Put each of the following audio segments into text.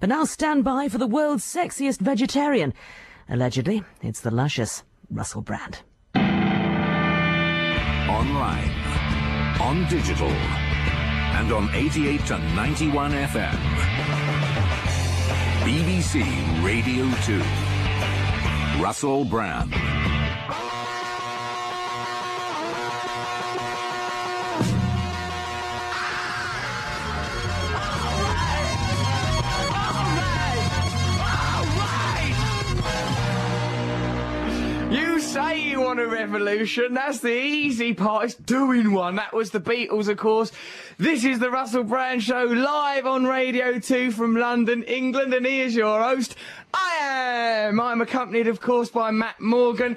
But now stand by for the world's sexiest vegetarian. Allegedly, it's the luscious Russell Brand. Online, on digital, and on 88 to 91 FM. BBC Radio 2. Russell Brand. Say you want a revolution. That's the easy part. It's doing one. That was the Beatles, of course. This is the Russell Brand Show live on Radio 2 from London, England, and he is your host. I am. I'm accompanied, of course, by Matt Morgan.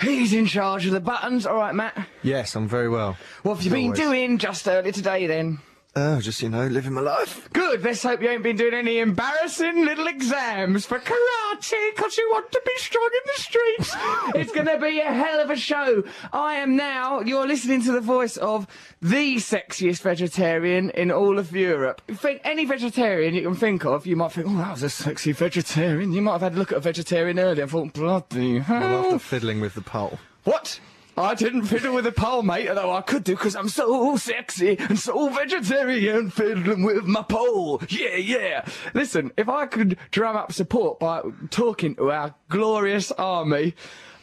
He's in charge of the buttons. All right, Matt. Yes, I'm very well. What have you been Always. doing just earlier today, then? Oh, just, you know, living my life. Good. Let's hope you ain't been doing any embarrassing little exams for karate because you want to be strong in the streets. it's going to be a hell of a show. I am now, you're listening to the voice of the sexiest vegetarian in all of Europe. Think any vegetarian you can think of, you might think, oh, that was a sexy vegetarian. You might have had a look at a vegetarian earlier and thought, bloody hell. after fiddling with the pole. What? I didn't fiddle with the pole, mate, although I could do because I'm so sexy and so vegetarian fiddling with my pole. Yeah, yeah. Listen, if I could drum up support by talking to our glorious army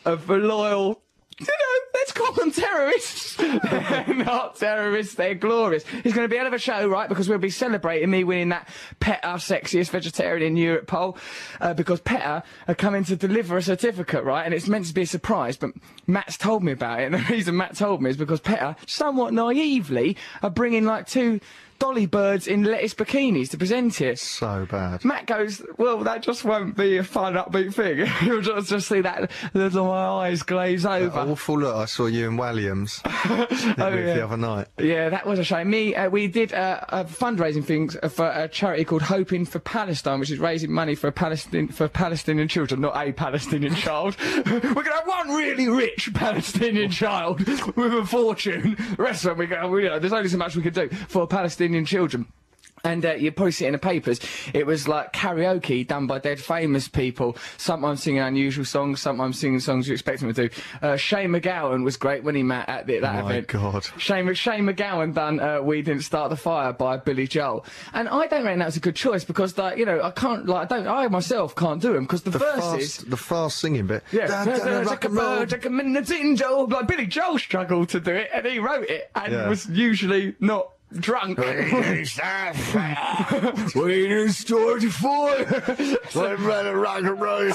of loyal let's call them terrorists. they're not terrorists, they're glorious. It's going to be a hell of a show, right? Because we'll be celebrating me winning that PETA Sexiest Vegetarian in Europe poll. Uh, because PETA are coming to deliver a certificate, right? And it's meant to be a surprise, but Matt's told me about it. And the reason Matt told me is because PETA, somewhat naively, are bringing like two dolly birds in lettuce bikinis to present it. So bad. Matt goes, well, that just won't be a fun, upbeat thing. You'll just, just see that little my eyes glaze over. Awful look I saw you in Walliams Oh, yeah. the other night. Yeah, that was a shame. Me, uh, we did uh, a fundraising thing for a charity called Hoping for Palestine, which is raising money for Palestine for Palestinian children, not a Palestinian child. We're gonna have one really rich Palestinian child with a fortune. The rest of them, we go, you know, there's only so much we could do for Palestinian children. And uh, you probably see it in the papers. It was like karaoke done by dead famous people. Sometimes singing unusual songs, sometimes singing songs you expect them to do. Uh, Shane MacGowan was great when he met at the, that Oh my event. God. Shane, Shane MacGowan done uh, "We Didn't Start the Fire" by Billy Joel, and I don't reckon that was a good choice because, like, you know, I can't, like, I don't, I myself can't do them because the, The verses. fast, the fast singing bit. Yeah. Take a minute in Joel. Like Billy Joel struggled to do it, and he wrote it, and Yeah. was usually not drunk. we didn't start the fire. rock and roll.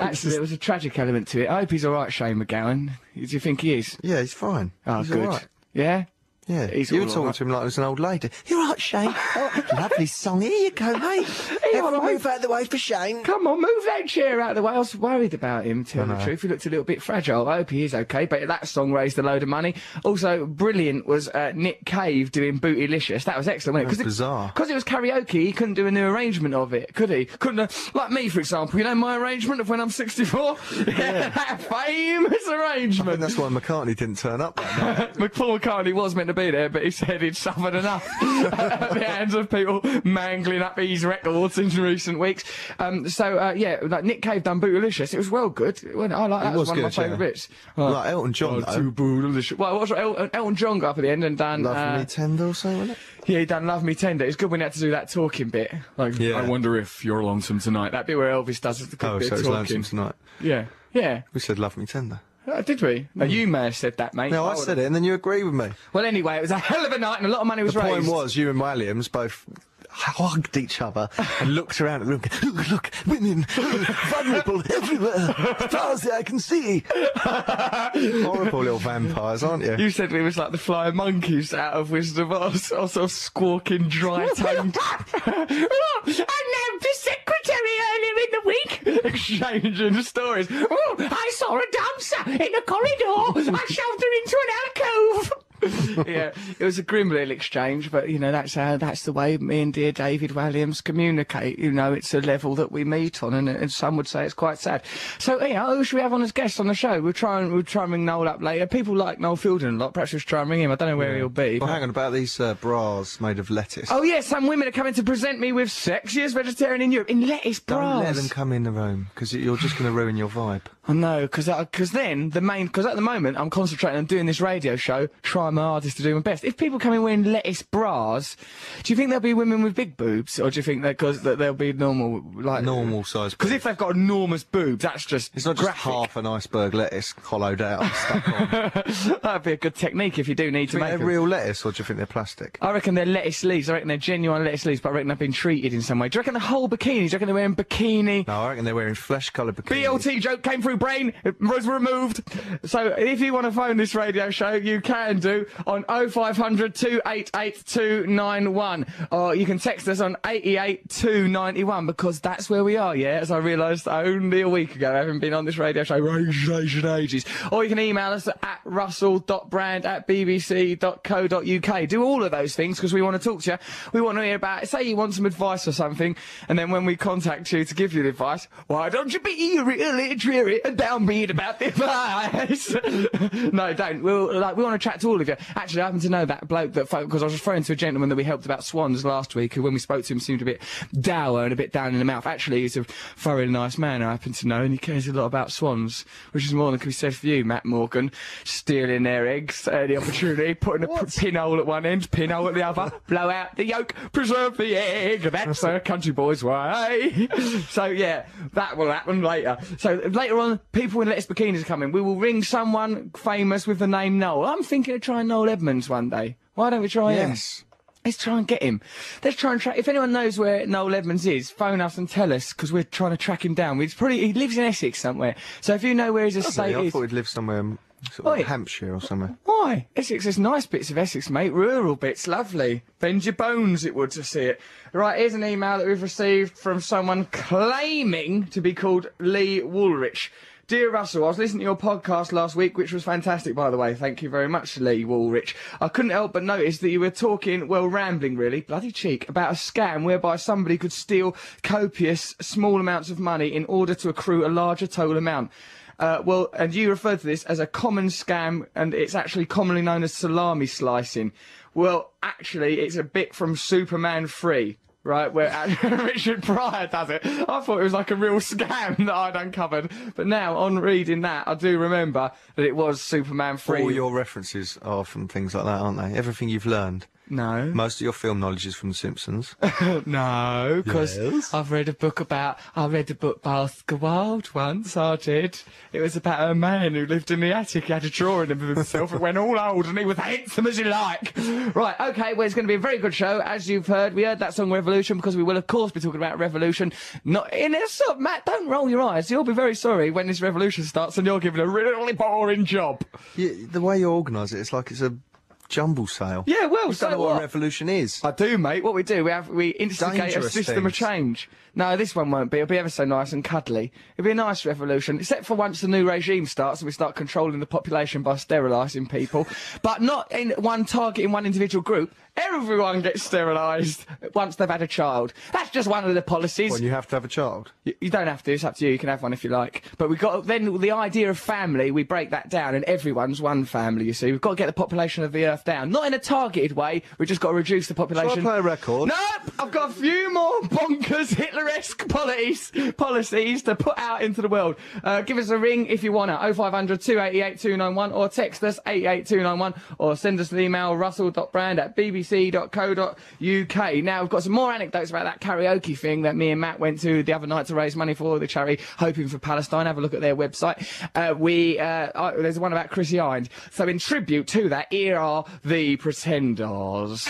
Actually, there was a tragic element to it. I hope he's all right, Shane MacGowan. Do you think he is? Yeah, he's fine. Oh, he's good. right. Yeah. Yeah, He's you were talking right. to him like he was an old lady. You're right, Shane. Oh, lovely song. Here you go, mate. on, Everyone mate. move out of the way for Shane. Come on, move that chair out of the way. I was worried about him, to tell the truth. He looked a little bit fragile. I hope he is okay. But that song raised a load of money. Also, brilliant was uh, Nick Cave doing Bootylicious. That was excellent. wasn't it? That's bizarre. Because it was karaoke, he couldn't do a new arrangement of it, could he? Couldn't, uh, like me, for example. You know my arrangement of when I'm 64? Yeah. that famous arrangement. that's why McCartney didn't turn up that night. Paul McCartney was meant to be there, but he said he'd suffered enough at the hands of people mangling up his records in recent weeks. Um, so, uh, yeah, like Nick Cave done Bootylicious. It was well good. It went- I like that. It was, was one of my good, yeah. favourite bits. Like Elton John, Oh, though. too Bootylicious. Well, what's Elton, Elton John got up at the end and done. Love uh, Me Tender or something, wasn't it? yeah, he done Love Me Tender. It's good when he had to do that talking bit. Like, Yeah. I wonder if you're lonesome tonight. That bit where Elvis does the good Oh, bit so of it's talking. Lonesome Tonight. Yeah. Yeah. We said Love Me Tender. Uh, did we? No, you may have said that, mate. No, I would've- said it, and then you agree with me. Well, anyway, it was a hell of a night and a lot of money was The raised. The point was, you and Walliams both hugged each other and looked around the room. look, look, women, vulnerable everywhere, as far as the eye can see. Horrible little vampires, aren't you? You said we was like the flying monkeys out of Wizard of Oz, all sort of squawking, dry tongued. oh, I nabbed the secretary earlier in the week, exchanging stories. Oh, I saw a dancer in the corridor. I shoved her into an alcove. yeah, it was a grim little exchange, but you know that's how that's the way me and dear David Walliams communicate. You know, it's a level that we meet on, and, and some would say it's quite sad. So, yeah, who should we have on as guest on the show? We'll try and we'll try and ring Noel up later. People like Noel Fielding a lot. Perhaps we'll try and ring him. I don't know where he'll be. Well, hang on about these uh, bras made of lettuce. Oh yeah, some women are coming to present me with sexiest vegetarian in Europe in lettuce bras. Don't let them come in the room because you're just going to ruin your vibe. I know, because because then the main because at the moment I'm concentrating on doing this radio show, trying my hardest to do my best. If people come in wearing lettuce bras, do you think there'll be women with big boobs, or do you think that because that they'll be normal like Normal size. Because if they've got enormous boobs, that's just it's not just half an iceberg lettuce hollowed out and stuck on. That'd be a good technique if you do need to Do you make think they're them. real lettuce or do you think they're plastic? I reckon they're lettuce leaves. I reckon they're genuine lettuce leaves, but I reckon they've been treated in some way. Do you reckon the whole bikini? Do you reckon they're wearing bikini? No, I reckon they're wearing flesh-coloured bikinis. BLT joke came through brain, it was removed. So if you want to phone this radio show, you can do on 0500 288 291. Or you can text us on 88 291 because that's where we are, yeah, as I realised only a week ago, having been on this radio show ages, ages, ages. Or you can email us at russell.brand at bbc.co.uk. Do all of those things because we want to talk to you. We want to hear about, say you want some advice or something, and then when we contact you to give you the advice, why don't you be really dreary and downbeat about the advice? no, don't. We'll, like, we want to chat to all of you. Actually, I happen to know that bloke that, because I was referring to a gentleman that we helped about swans last week, who when we spoke to him seemed a bit dour and a bit down in the mouth. Actually, he's a thoroughly nice man, I happen to know, and he cares a lot about swans, which is more than can be said for you, Matt Morgan. Stealing their eggs at the opportunity, putting a p- pinhole at one end, pinhole at the other, blow out the yolk, preserve the egg. That's a country boy's way. so yeah, that will happen later. So later on, people in lettuce bikinis are coming. We will ring someone famous with the name Noel. I'm thinking of trying Noel Edmonds one day. Why don't we try him? Yes. Let's try and get him. Let's try and track. If anyone knows where Noel Edmonds is, phone us and tell us because we're trying to track him down. He's probably he lives in Essex somewhere. So if you know where his estate I is, thought he'd live somewhere, um, sort of Oi. Hampshire or somewhere. why Essex? There's nice bits of Essex, mate. Rural bits, lovely. Bend your bones, it would to see it. Right, here's an email that we've received from someone claiming to be called Lee Woolrich. Dear Russell, I was listening to your podcast last week, which was fantastic, by the way. Thank you very much, Lee Woolrich. I couldn't help but notice that you were talking, well, rambling really, bloody cheek, about a scam whereby somebody could steal copious, small amounts of money in order to accrue a larger total amount. Uh, well, and you referred to this as a common scam, and it's actually commonly known as salami slicing. Well, actually, it's a bit from Superman 3. Right, where Richard Pryor does it. I thought it was like a real scam that I'd uncovered. But now, on reading that, I do remember that it was Superman 3. All your references are from things like that, aren't they? Everything you've learned. No. Most of your film knowledge is from The Simpsons. No, because Yes? I've read a book about. I read a book by Oscar Wilde once. I did. It was about a man who lived in the attic. He had a drawing of himself. It went all old, and he was handsome as you like. Right. Okay. Well, it's going to be a very good show, as you've heard. We heard that song Revolution because we will, of course, be talking about Revolution. Not in this. Matt, don't roll your eyes. You'll be very sorry when this revolution starts, and you're given a really boring job. you, the way you organise it, it's like it's a jumble sale. Yeah. Well, You so don't know what, what? a revolution is. I do, mate. What we do, we have we instigate a Dangerous system of change. No, this one won't be. It'll be ever so nice and cuddly. It'll be a nice revolution, except for once the new regime starts and we start controlling the population by sterilising people, but not in one targeting one individual group. Everyone gets sterilised once they've had a child. That's just one of the policies. When you have to have a child. You, you don't have to. It's up to you. You can have one if you like. But we got then the idea of family. We break that down, and everyone's one family. You see, we've got to get the population of the Earth down, not in a targeted way. We've just got to reduce the population. play a record? Nope. I've got a few more bonkers Hitler-esque policies policies to put out into the world. Uh, give us a ring if you want to. 0500 288 291 or text us 88291 or send us an email russell.brand at bbc.co.uk. Now we've got some more anecdotes about that karaoke thing that me and Matt went to the other night to raise money for the charity Hoping for Palestine. Have a look at their website. Uh, we uh, uh, there's one about Chrissie Hynde. So in tribute to that, here are the Pretenders.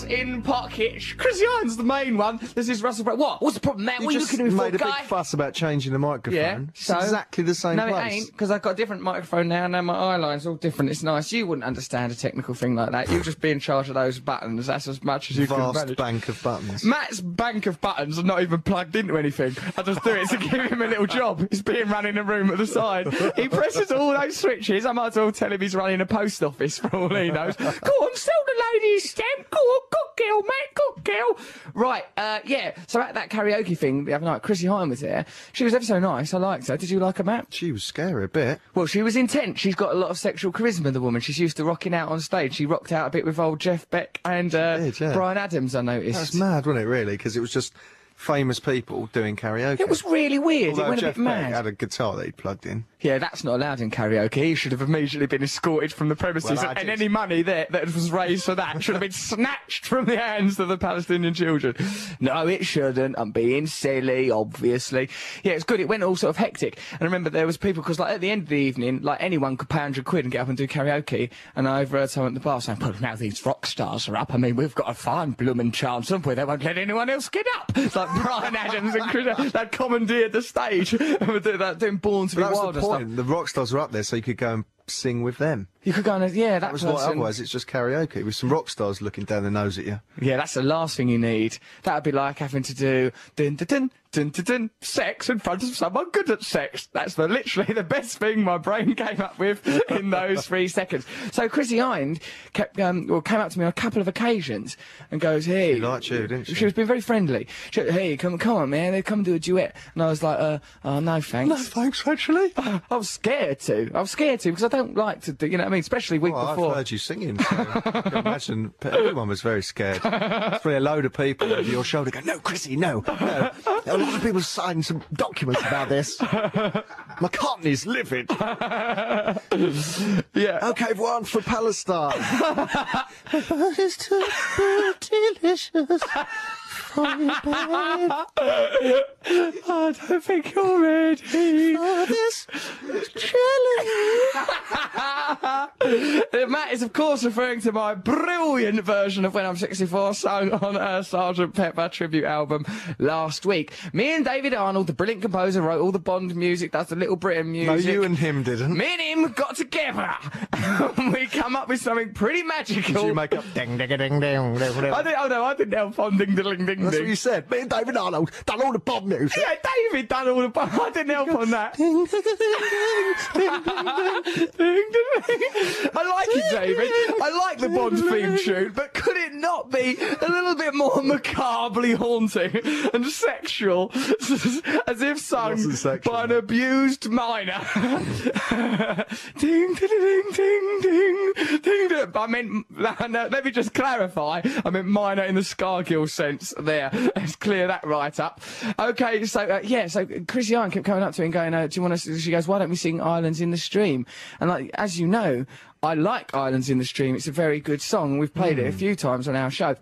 Brass in pockets. Chrissie Hynde, the main one. This is Russell Brand. What? What's the problem, man? You what are you looking at me for, made a guy? big fuss about changing the microphone. Yeah, it's so exactly the same no, place. it ain't because I've got a different microphone now. Now my eye line's all different. It's nice. You wouldn't understand a technical thing like that. You'd just be in charge of those buttons. That's as much as you can Vast manage. bank of buttons. Matt's bank of buttons are not even plugged into anything. I just do it to give him a little job. He's being run in a room at the side. He presses all those switches. I might as well tell him he's running a post office for all he knows. Go on, sell the lady's stamp. Go on, good girl, Matt, good girl. Right, uh, yeah. So at that karaoke thing the other night, Chrissie Hynde was there. She was ever so nice. I liked her. Did you like her, Matt? She was scary a bit. Well, she was intense. She's got a lot of sexual charisma, the woman. She's used to rocking out on stage. She rocked out a bit with old Jeff Beck and uh, did, yeah. Bryan Adams, I noticed. That's mad, wasn't it? Really, because it was just famous people doing karaoke. It was really weird. Although it went Jeff a bit Beck mad. had a guitar that he'd plugged in. Yeah, that's not allowed in karaoke. He should have immediately been escorted from the premises, Well, and any money there that was raised for that should have been snatched from the hands of the Palestinian children. No, it shouldn't. I'm being silly, obviously. Yeah, it's good. It went all sort of hectic. And I remember there was people because, like, at the end of the evening, like anyone could pay hundred quid and get up and do karaoke. And I overheard someone at the bar saying, "But now these rock stars are up. I mean, we've got a fine blooming chance, haven't we? They won't let anyone else get up." It's like Bryan Adams and Chris that commandeered the stage. and were doing that, doing Born to Be that Wild the stuff. The rock stars were up there, so you could go and sing with them. You could go and yeah, that, That was person. what otherwise it's just karaoke with some rock stars looking down their nose at you. Yeah, that's the last thing you need. That would be like having to do dun dun dun dun dun dun sex in front of someone good at sex. That's the literally the best thing my brain came up with in those three seconds. So Chrissie Hynde kept um, well came up to me on a couple of occasions and goes, "Hey," She liked you, didn't she? She was being very friendly. She, went, "Hey, come come on, man, they come do a duet." And I was like, uh, "Oh no, thanks." No thanks, actually. I was scared to. I was scared to because I don't like to do. You know what I mean? Especially week Well, I've heard you singing. So I can imagine everyone was very scared. Probably a load of people over your shoulder go, "No, Chrissie, no, no." A lot of people signed some documents about this. McCartney's livid. Yeah. Okay, one for Palestine. it's too delicious. For you, babe. I don't think you're ready. For this chilling. Matt is, of course, referring to my brilliant version of When I'm 64, sung on a Sergeant Pepper tribute album last week. Me and David Arnold, the brilliant composer, wrote all the Bond music, does the Little Britain music. No, you and him didn't. Me and him got together. we come up with something pretty magical. Did you make up ding ding ding ding ding? I didn't, oh no, I didn't help on ding ding ding That's what you said. Me and David Arnold done all the Bob music. Yeah, David done all the. Bond. I didn't help on that. Ding, ding, ding, ding, ding, ding, ding. Ding, ding, ding. I like it, David. I like the Bond theme tune, but could it not be a little bit more macabrely haunting and sexual, as if sung sexual, by an abused minor? ding, ding, ding, ding, ding, ding, ding. I meant, no, let me just clarify. I meant minor in the Scargill sense. There, let's clear that right up. Okay, so uh, yeah, so Chrissie Hynde kept coming up to me and going, uh, "Do you want to?" She goes, "Why don't we sing Islands in the Stream?" And like, as you know, I like Islands in the Stream. It's a very good song. We've played it a few times on our show.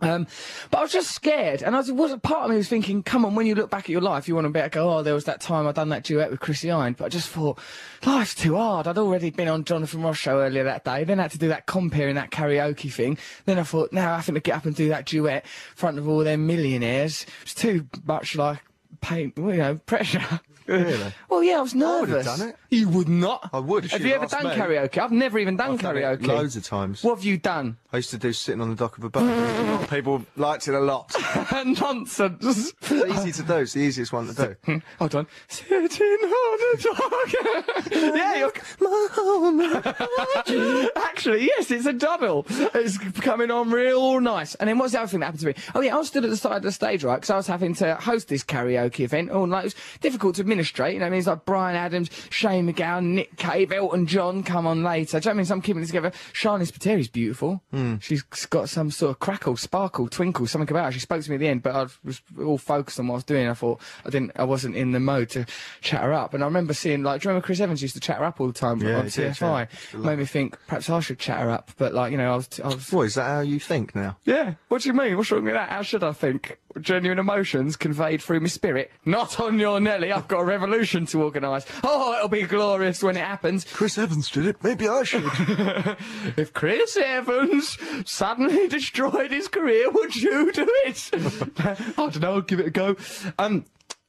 Um, but I was just scared, and I was, was part of me was thinking, come on, when you look back at your life, you want to be able to go, oh, there was that time I done that duet with Chrissie Hynde. But I just thought, life's too hard. I'd already been on Jonathan Ross show earlier that day, then I had to do that comparing that karaoke thing. Then I thought, now having to get up and do that duet in front of all them millionaires, it's too much like pain, you know, pressure. Really? Well, yeah, I was would have nervous. done it. You would not. I would Have you'd ever done me. karaoke? I've never even done I've done karaoke. loads of times. What have you done? I used to do sitting on the dock of a boat. People liked it a lot. Nonsense. It's easy to do. It's the easiest one to do. Hold on. Sitting on the dock. yeah, you're. My home. Actually, yes, it's a double. It's coming on real nice. And then what's the other thing that happened to me? Oh yeah, I was stood at the side of the stage, right? Because I was having to host this karaoke event. Oh, like, it was difficult to administrate. You know, what I mean, it's like Bryan Adams, Shane MacGowan, Nick Cave, Elton John come on later. Do you know what I mean? So I'm keeping it together. Charlize Pateri's beautiful. Hmm. Mm. She's got some sort of crackle, sparkle, twinkle, something about her. She spoke to me at the end, but I was all focused on what I was doing. I thought I didn't, I wasn't in the mode to chat her up. And I remember seeing, like, do you remember Chris Evans used to chat her up all the time Yeah, on TFI? yeah. Made me think perhaps I should chat her up. But like, you know, I was, I was. What, is that how you think now? Yeah. What do you mean? What's wrong with that? How should I think? Genuine emotions conveyed through my spirit. Not on your Nelly. I've got a revolution to organise. Oh, it'll be glorious when it happens. Chris Evans did it. Maybe I should. If Chris Evans suddenly destroyed his career, would you do it? I don't know. I'll give it a go. Um.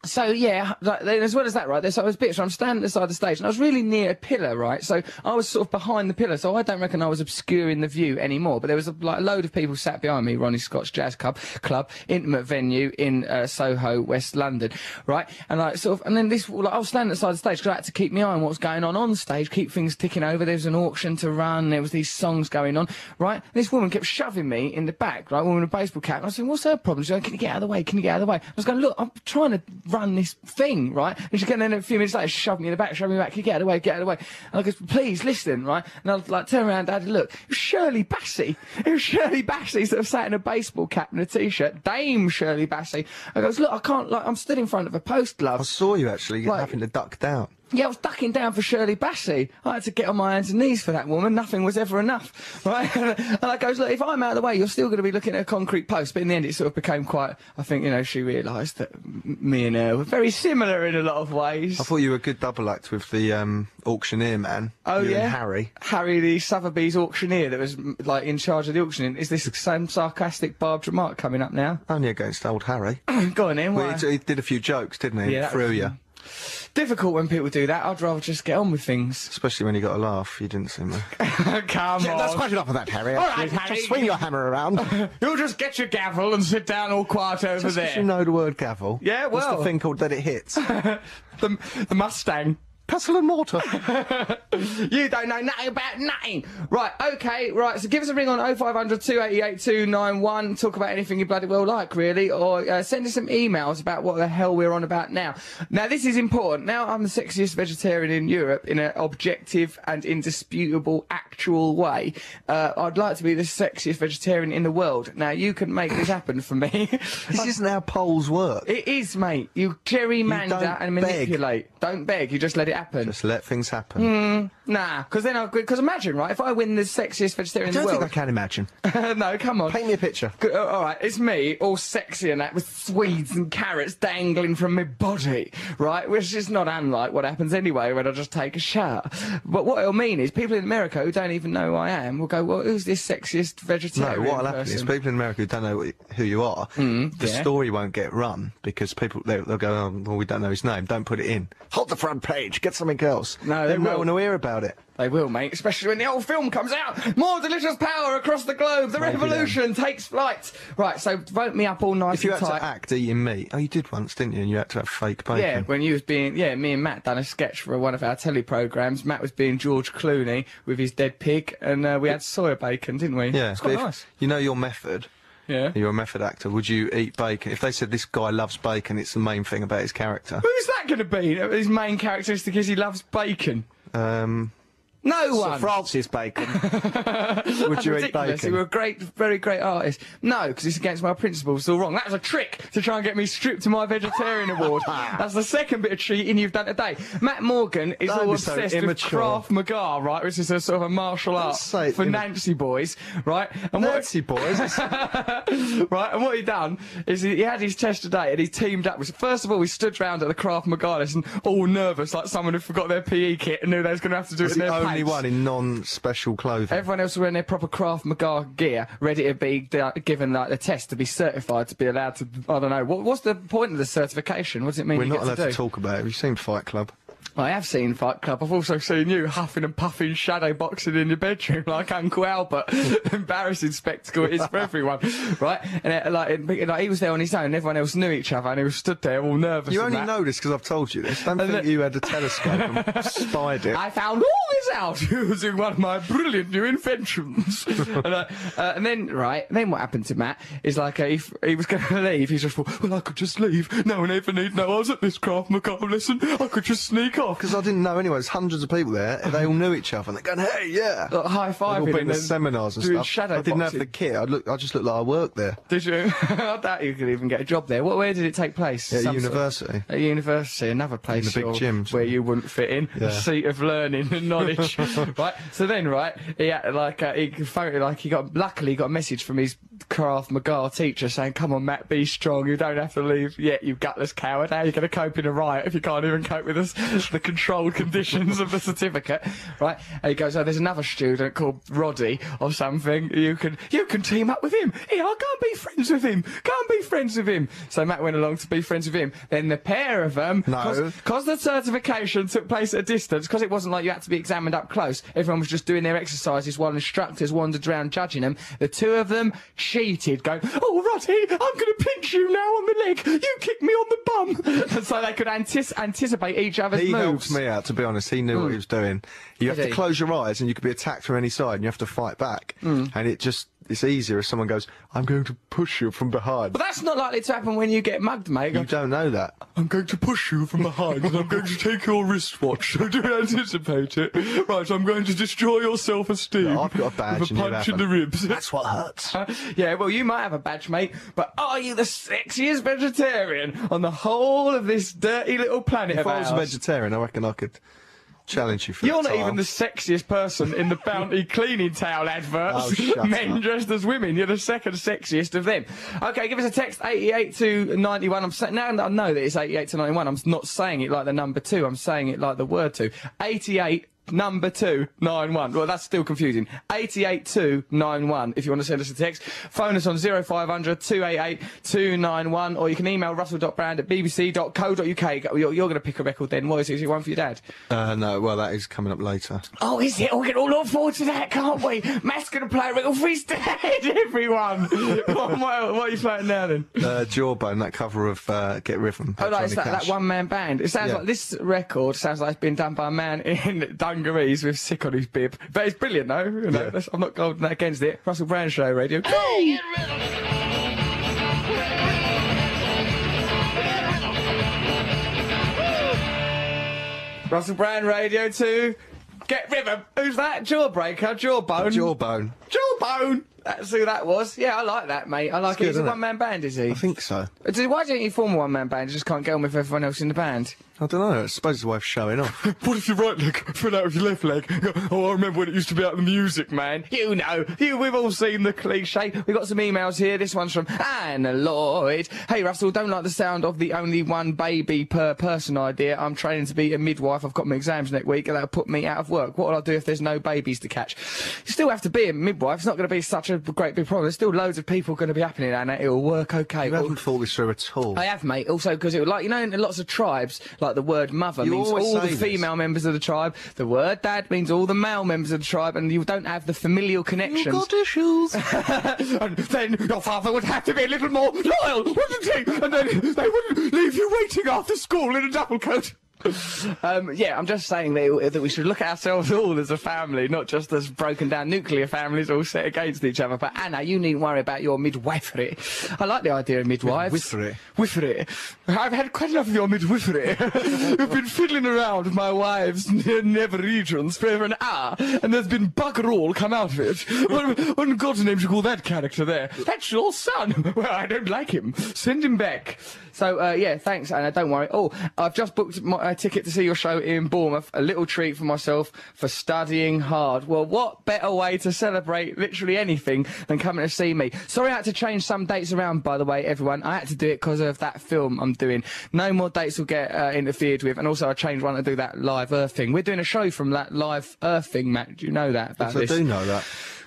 So yeah, like, as well as that, right? There's so I was bits. I'm standing at the side of the stage, and I was really near a pillar, right? So I was sort of behind the pillar, so I don't reckon I was obscuring the view anymore. But there was a, like a load of people sat behind me. Ronnie Scott's Jazz Club, club, intimate venue in uh, Soho, West London, right? And like sort of, and then this, like, I was standing at the side of the stage because I had to keep my eye on what was going on on stage, keep things ticking over. There was an auction to run. There was these songs going on, right? This woman kept shoving me in the back, right? Woman in a baseball cap. And I saying, "What's her problem?" She's going, "Can you get out of the way? Can you get out of the way?" I was going, "Look, I'm trying to run this thing, right?" And she came in a few minutes later, shoved me in the back, shoved me back. Get out of the way? Get out of the way. And I goes, "Please listen, right?" And I was like, turn around, Dad, look, it was Shirley Bassey. It was Shirley Bassey sort of sat in a baseball cap and a t-shirt. Dame Shirley Bassey. I goes, "Look, I can't. Like, I'm stood in front of a post, love." I saw you actually Like- having to duck down. Yeah, I was ducking down for Shirley Bassey. I had to get on my hands and knees for that woman. Nothing was ever enough, right? and I goes, look, if I'm out of the way, you're still going to be looking at a concrete post. But in the end, it sort of became quite. I think you know she realised that me and her were very similar in a lot of ways. I thought you were a good double act with the um, auctioneer man. Oh you yeah, and Harry. Harry, the Sotheby's auctioneer that was like in charge of the auctioning. Is this the same sarcastic barbed remark coming up now? Only against old Harry. Go on in. well, he, he did a few jokes, didn't he? Yeah, Through was- you. Difficult when people do that. I'd rather just get on with things. Especially when you got a laugh. You didn't seem to. Come on. That's quite enough of that, Harry. All right, Harry. Just swing your hammer around. You'll just get your gavel and sit down all quiet over Just 'cause there. you know the word gavel. Yeah, What's well. the thing called that it hits? the, the Mustang. Pestle and mortar. You don't know nothing about nothing. Right, okay, right. So give us a ring on 0500 288 291. Talk about anything you bloody well like, really. Or uh, send us some emails about what the hell we're on about now. Now, this is important. Now, I'm the sexiest vegetarian in Europe in an objective and indisputable, actual way. Uh, I'd like to be the sexiest vegetarian in the world. Now, you can make this happen for me. this isn't how polls work. It is, mate. You gerrymander don't and beg. manipulate. Don't beg. You just let it happen. Just let things happen. Nah, because then I because imagine right if I win the sexiest vegetarian I in don't the think I world. can imagine. no, come on. Paint me a picture. Good, uh, all right, it's me, all sexy and that, with Swedes and carrots dangling from my body, right? Which is not unlike what happens anyway when I just take a shower. But what it'll mean is people in America who don't even know who I am will go, "Well, who's this sexiest vegetarian? No, vegetarian?" what'll happen is people in America who don't know who you are, the yeah. story won't get run because people they'll, they'll go, oh, well, we don't know his name. Don't put it in. Hold the front page. Get something else. No, they then no will. one will hear about it. They will, mate, especially when the old film comes out. More delicious power across the globe. The Maybe revolution takes flight. Right, so vote me up all nice If you and had tight. to act eating meat, oh, you did once, didn't you? And you had to have fake bacon. Yeah, when you was being yeah, me and Matt done a sketch for one of our telly programs. Matt was being George Clooney with his dead pig, and uh, we had soya bacon, didn't we? Yeah, it's quite nice. You know your method. Yeah. You're a method actor. Would you eat bacon? If they said this guy loves bacon, it's the main thing about his character. Who's that going to be? His main characteristic is he loves bacon. Um, No one. Francis Bacon. Would you eat ridiculous. You were a great, very great artist. No, because it's against my principles. It's all wrong. That was a trick to try and get me stripped to my vegetarian award. That's the second bit of cheating you've done today. Matt Morgan is Don't all be so obsessed with. Krav Maga, right? Which is a sort of a martial art say for Nancy boys, right? And Nancy boys. right, and what he done is he, he had his test today and he teamed up with. First of all, we stood round at the Krav Maga lesson, all nervous, like someone who forgot their PE kit and knew they was going to have to do it in the their only one in non-special clothing. Everyone else was wearing their proper Krav Maga gear, ready to be given like the test to be certified to be allowed to. I don't know. What, what's the point of the certification? What does it mean? We're not allowed to, to, talk about it. Have you seen Fight Club? I have seen Fight Club. I've also seen you huffing and puffing, shadow boxing in your bedroom like Uncle Albert. Embarrassing spectacle it is for everyone, right? And uh, like, it, like he was there on his own. and Everyone else knew each other, and he was stood there all nervous. You only that. know this because I've told you this. Don't And think the- you had a telescope and spied it. I found all this out using one of my brilliant new inventions. and, uh, uh, and then, right, then what happened to Matt is like, uh, he, he was going to leave. He's just thought, well, I could just leave. No one ever need know I was at this Krav Maga listen. I could just sneak. Off. Because I didn't know anyway. There's hundreds of people there. They all knew each other, and they're going, "Hey, yeah." Like, high They've all been to seminars and stuff. shadow I didn't have the kit. I look. I just looked like I worked there. Did you? I doubt you could even get a job there. What, where did it take place? At Some sort of- university. At university, another place In the big gyms. where you wouldn't fit in. Yeah. Seat of learning and knowledge. right. So then, right, he had like uh, he phoned, like he got luckily he got a message from his Krav Maga teacher saying, "Come on, Matt, be strong. You don't have to leave yet. You gutless coward. How are you going to cope in a riot if you can't even cope with the, the controlled conditions of the certificate?" Right. And he goes, "Oh, there's another student called Roddy or something. You can you can team up with him. Here, I'll go and be friends with him. Go and be friends with him." So Matt went along to be friends with him. Then the pair of them, No. because the certification took place at a distance, because it wasn't like you had to be examined up close, everyone was just doing their exercises while instructors wandered around judging them. The two of them cheated, going, Oh, Roddy, I'm going to pinch you now on the leg. You kick me on the bum. and so they could anticipate each other's He moves. Helped me out, to be honest. He knew what he mm. was doing. You have to close your eyes and you could be attacked from any side and you have to fight back. Mm. And it just, it's easier if someone goes, I'm going to push you from behind. But that's not likely to happen when you get mugged, mate. You don't know that. I'm going to push you from behind and I'm going to take your wristwatch. So don't anticipate it. Right, I'm going to destroy your self-esteem. Yeah, I've got a badge With a punch in the ribs. That's what hurts. yeah, well, you might have a badge, mate, but are you the sexiest vegetarian on the whole of this dirty little planet If of I was a vegetarian, I reckon I could challenge you for You're not even the sexiest person in the Bounty cleaning towel adverts. Oh, Men up. dressed as women. You're the second sexiest of them. Okay, give us a text 88 to 91. I'm sa- now I know that it's 88 to 91. I'm not saying it like the number two. I'm saying it like the word two. 88 number two nine one. Well, that's still confusing. 88 two nine one. If you want to send us a text, phone us on 0500 288 291, or you can email russell.brand at bbc.co.uk. You're, you're going to pick a record then. What is it? Is it one for your dad? Uh, no, well, that is coming up later. Oh, is it? We can all look forward to that, can't we? Matt's going to play a record for his dad, everyone. what, what, what are you playing now then? Uh, Jawbone, that cover of uh, Get Rhythm. Oh, like, it's that, that one man band. It sounds Yeah. like this record sounds like it's been done by a man in dungarees with sick on his bib. But it's brilliant, though. You know, Yeah. I'm not going that against it. Russell Brand Show Radio. Russell Brand Radio 2. Get River. Who's that? Jawbreaker? Jawbone? Jawbone. Jawbone. That's who that was. Yeah, I like that, mate. I like good, it. He's a one man band, is he? I think so. Why don't you form a one man band? You just can't get on with everyone else in the band. I don't know. I suppose way of showing off. What if your right leg fell out of your left leg? Oh, I remember when it used to be out the music, man. You know, you, we've all seen the cliche. We've got some emails here. This one's from Anna Lloyd. Hey, Russell, don't like the sound of the only one baby per person idea. I'm training to be a midwife. I've got my exams next week, and that'll put me out of work. What will I do if there's no babies to catch? You still have to be a midwife. It's not going to be such a great big problem. There's still loads of people going to be happening, Anna. It'll work okay. You haven't thought this through at all. I have, mate. Also, because it would like you know, in lots of tribes, like the word mother You means all the this. female members of the tribe. The word dad means all the male members of the tribe, and you don't have the familial connections. You've got issues. and then your father would have to be a little more loyal, wouldn't he? And then they wouldn't leave you waiting after school in a double coat. Um, yeah, I'm just saying that, that we should look at ourselves all as a family, not just as broken down nuclear families all set against each other. But Anna, you needn't worry about your midwifery. I like the idea of midwives. Midwifery? Wifery. I've had quite enough of your midwifery. You've been fiddling around with my wives' n- nether regions for over an hour, and there's been bugger all come out of it. What, what in God's name do you call that character there? That's your son. Well, I don't like him. Send him back. So, uh, yeah, thanks, Anna. Don't worry. Oh, I've just booked my uh, ticket to see your show in Bournemouth. A little treat for myself for studying hard. Well, what better way to celebrate literally anything than coming to see me? Sorry, I had to change some dates around, by the way, everyone. I had to do it because of that film I'm doing. No more dates will get uh, interfered with. And also, I changed one to do that live Earth thing. We're doing a show from that live Earth thing, Matt. Do you know that about I this? do know that.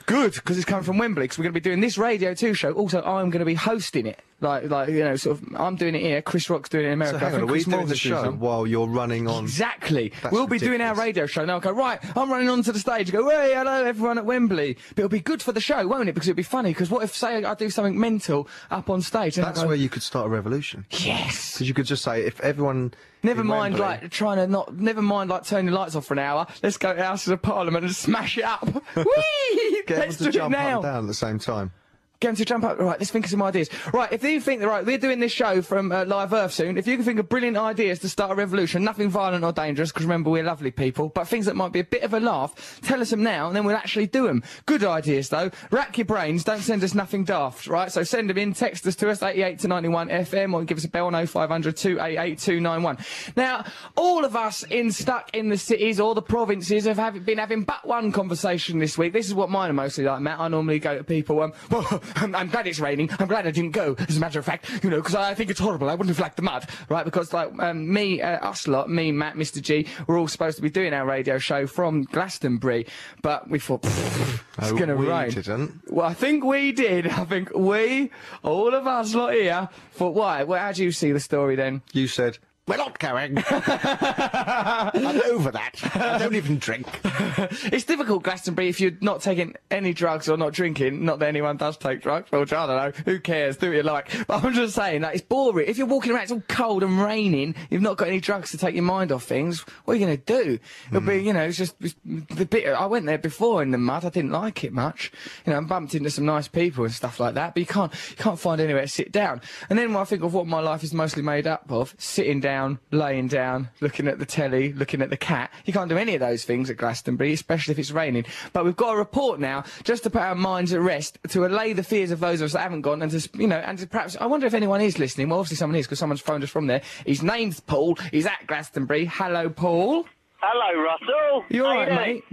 Good, because it's coming from Wembley. Because we're going to be doing this Radio 2 show. Also, I'm going to be hosting it. Like, like you know, sort of, I'm doing it here. Chris Rock's doing it in America. So hang on, are we doing the show while you're running on? Exactly. That's we'll be doing our radio show. Now, go, right, I'm running onto the stage. Go, hey, hello, everyone at Wembley. But it'll be good for the show, won't it? Because it'll be funny. Because what if, say, I do something mental up on stage? and That's go, where you could start a revolution. Yes. Because you could just say, if everyone. Never mind, Wembley- like trying to not. Never mind, like turning the lights off for an hour. Let's go to Houses of Parliament and smash it up. Whee! Get Let's do jump it now. down at the same time. Get to jump up. Right, let's think of some ideas. Right, if you think, right, we're doing this show from uh, Live Earth soon. If you can think of brilliant ideas to start a revolution, nothing violent or dangerous, because remember, we're lovely people, but things that might be a bit of a laugh, tell us them now, and then we'll actually do them. Good ideas, though. Rack your brains. Don't send us nothing daft, right? So send them in, text us to us, 88 to 91 FM, or give us a bell on 0500 288 291. Now, all of us in stuck in the cities or the provinces have have been having but one conversation this week. This is what mine are mostly like, Matt. I normally go to people, um, well, I'm, I'm glad it's raining. I'm glad I didn't go, as a matter of fact, you know, because I think it's horrible. I wouldn't have liked the mud, right? Because, like, um, me, uh, us lot, me, Matt, Mr. G, we're all supposed to be doing our radio show from Glastonbury, but we thought, "Pfft, it's No, going to rain. didn't. Well, I think we did. I think we, all of us lot here, thought, why? Well, how do you see the story then? You said, we're not going. I'm over that. I don't even drink. it's difficult, Glastonbury, if you're not taking any drugs or not drinking. Not that anyone does take drugs, or I don't know. Who cares? Do what you like. But I'm just saying that it's boring. If you're walking around, it's all cold and raining. You've not got any drugs to take your mind off things. What are you going to do? It'll be, hmm. you know, it's just it's the bit. I went there before in the mud. I didn't like it much. You know, I bumped into some nice people and stuff like that. But you can't, you can't find anywhere to sit down. And then when I think of what my life is mostly made up of, sitting down, laying down, looking at the telly, looking at the cat. You can't do any of those things at Glastonbury, especially if it's raining. But we've got a report now, just to put our minds at rest, to allay the fears of those of us that haven't gone, and to, you know, and to perhaps, I wonder if anyone is listening. Well, obviously someone is, because someone's phoned us from there. His name's Paul. He's at Glastonbury. Hello, Paul. Hello, Russell. You How alright, doing? mate?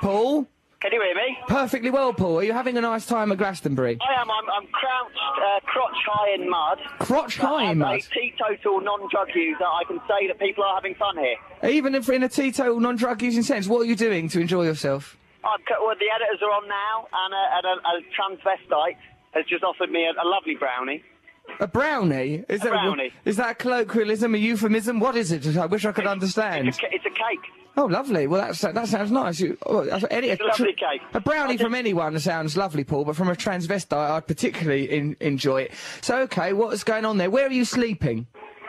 Paul? Can you hear me? Perfectly well, Paul. Are you having a nice time at Glastonbury? I am. I'm, I'm crouched, uh, crotch high in mud. Crotch high in mud? a teetotal non-drug user, I can say that people are having fun here. Even if in a teetotal, non-drug using sense, what are you doing to enjoy yourself? I've well, the editors are on now, and a, and a, a transvestite has just offered me a, a lovely brownie. A brownie? Is that brownie. Is that a colloquialism, a euphemism? What is it? I wish I could understand. It's a, it's a cake. Oh, lovely. Well, that's, that sounds nice. You, oh, any, It's a lovely cake. A brownie from anyone sounds lovely, Paul, but from a transvestite, I'd particularly in, enjoy it. So, okay, what's going on there? Where are you sleeping?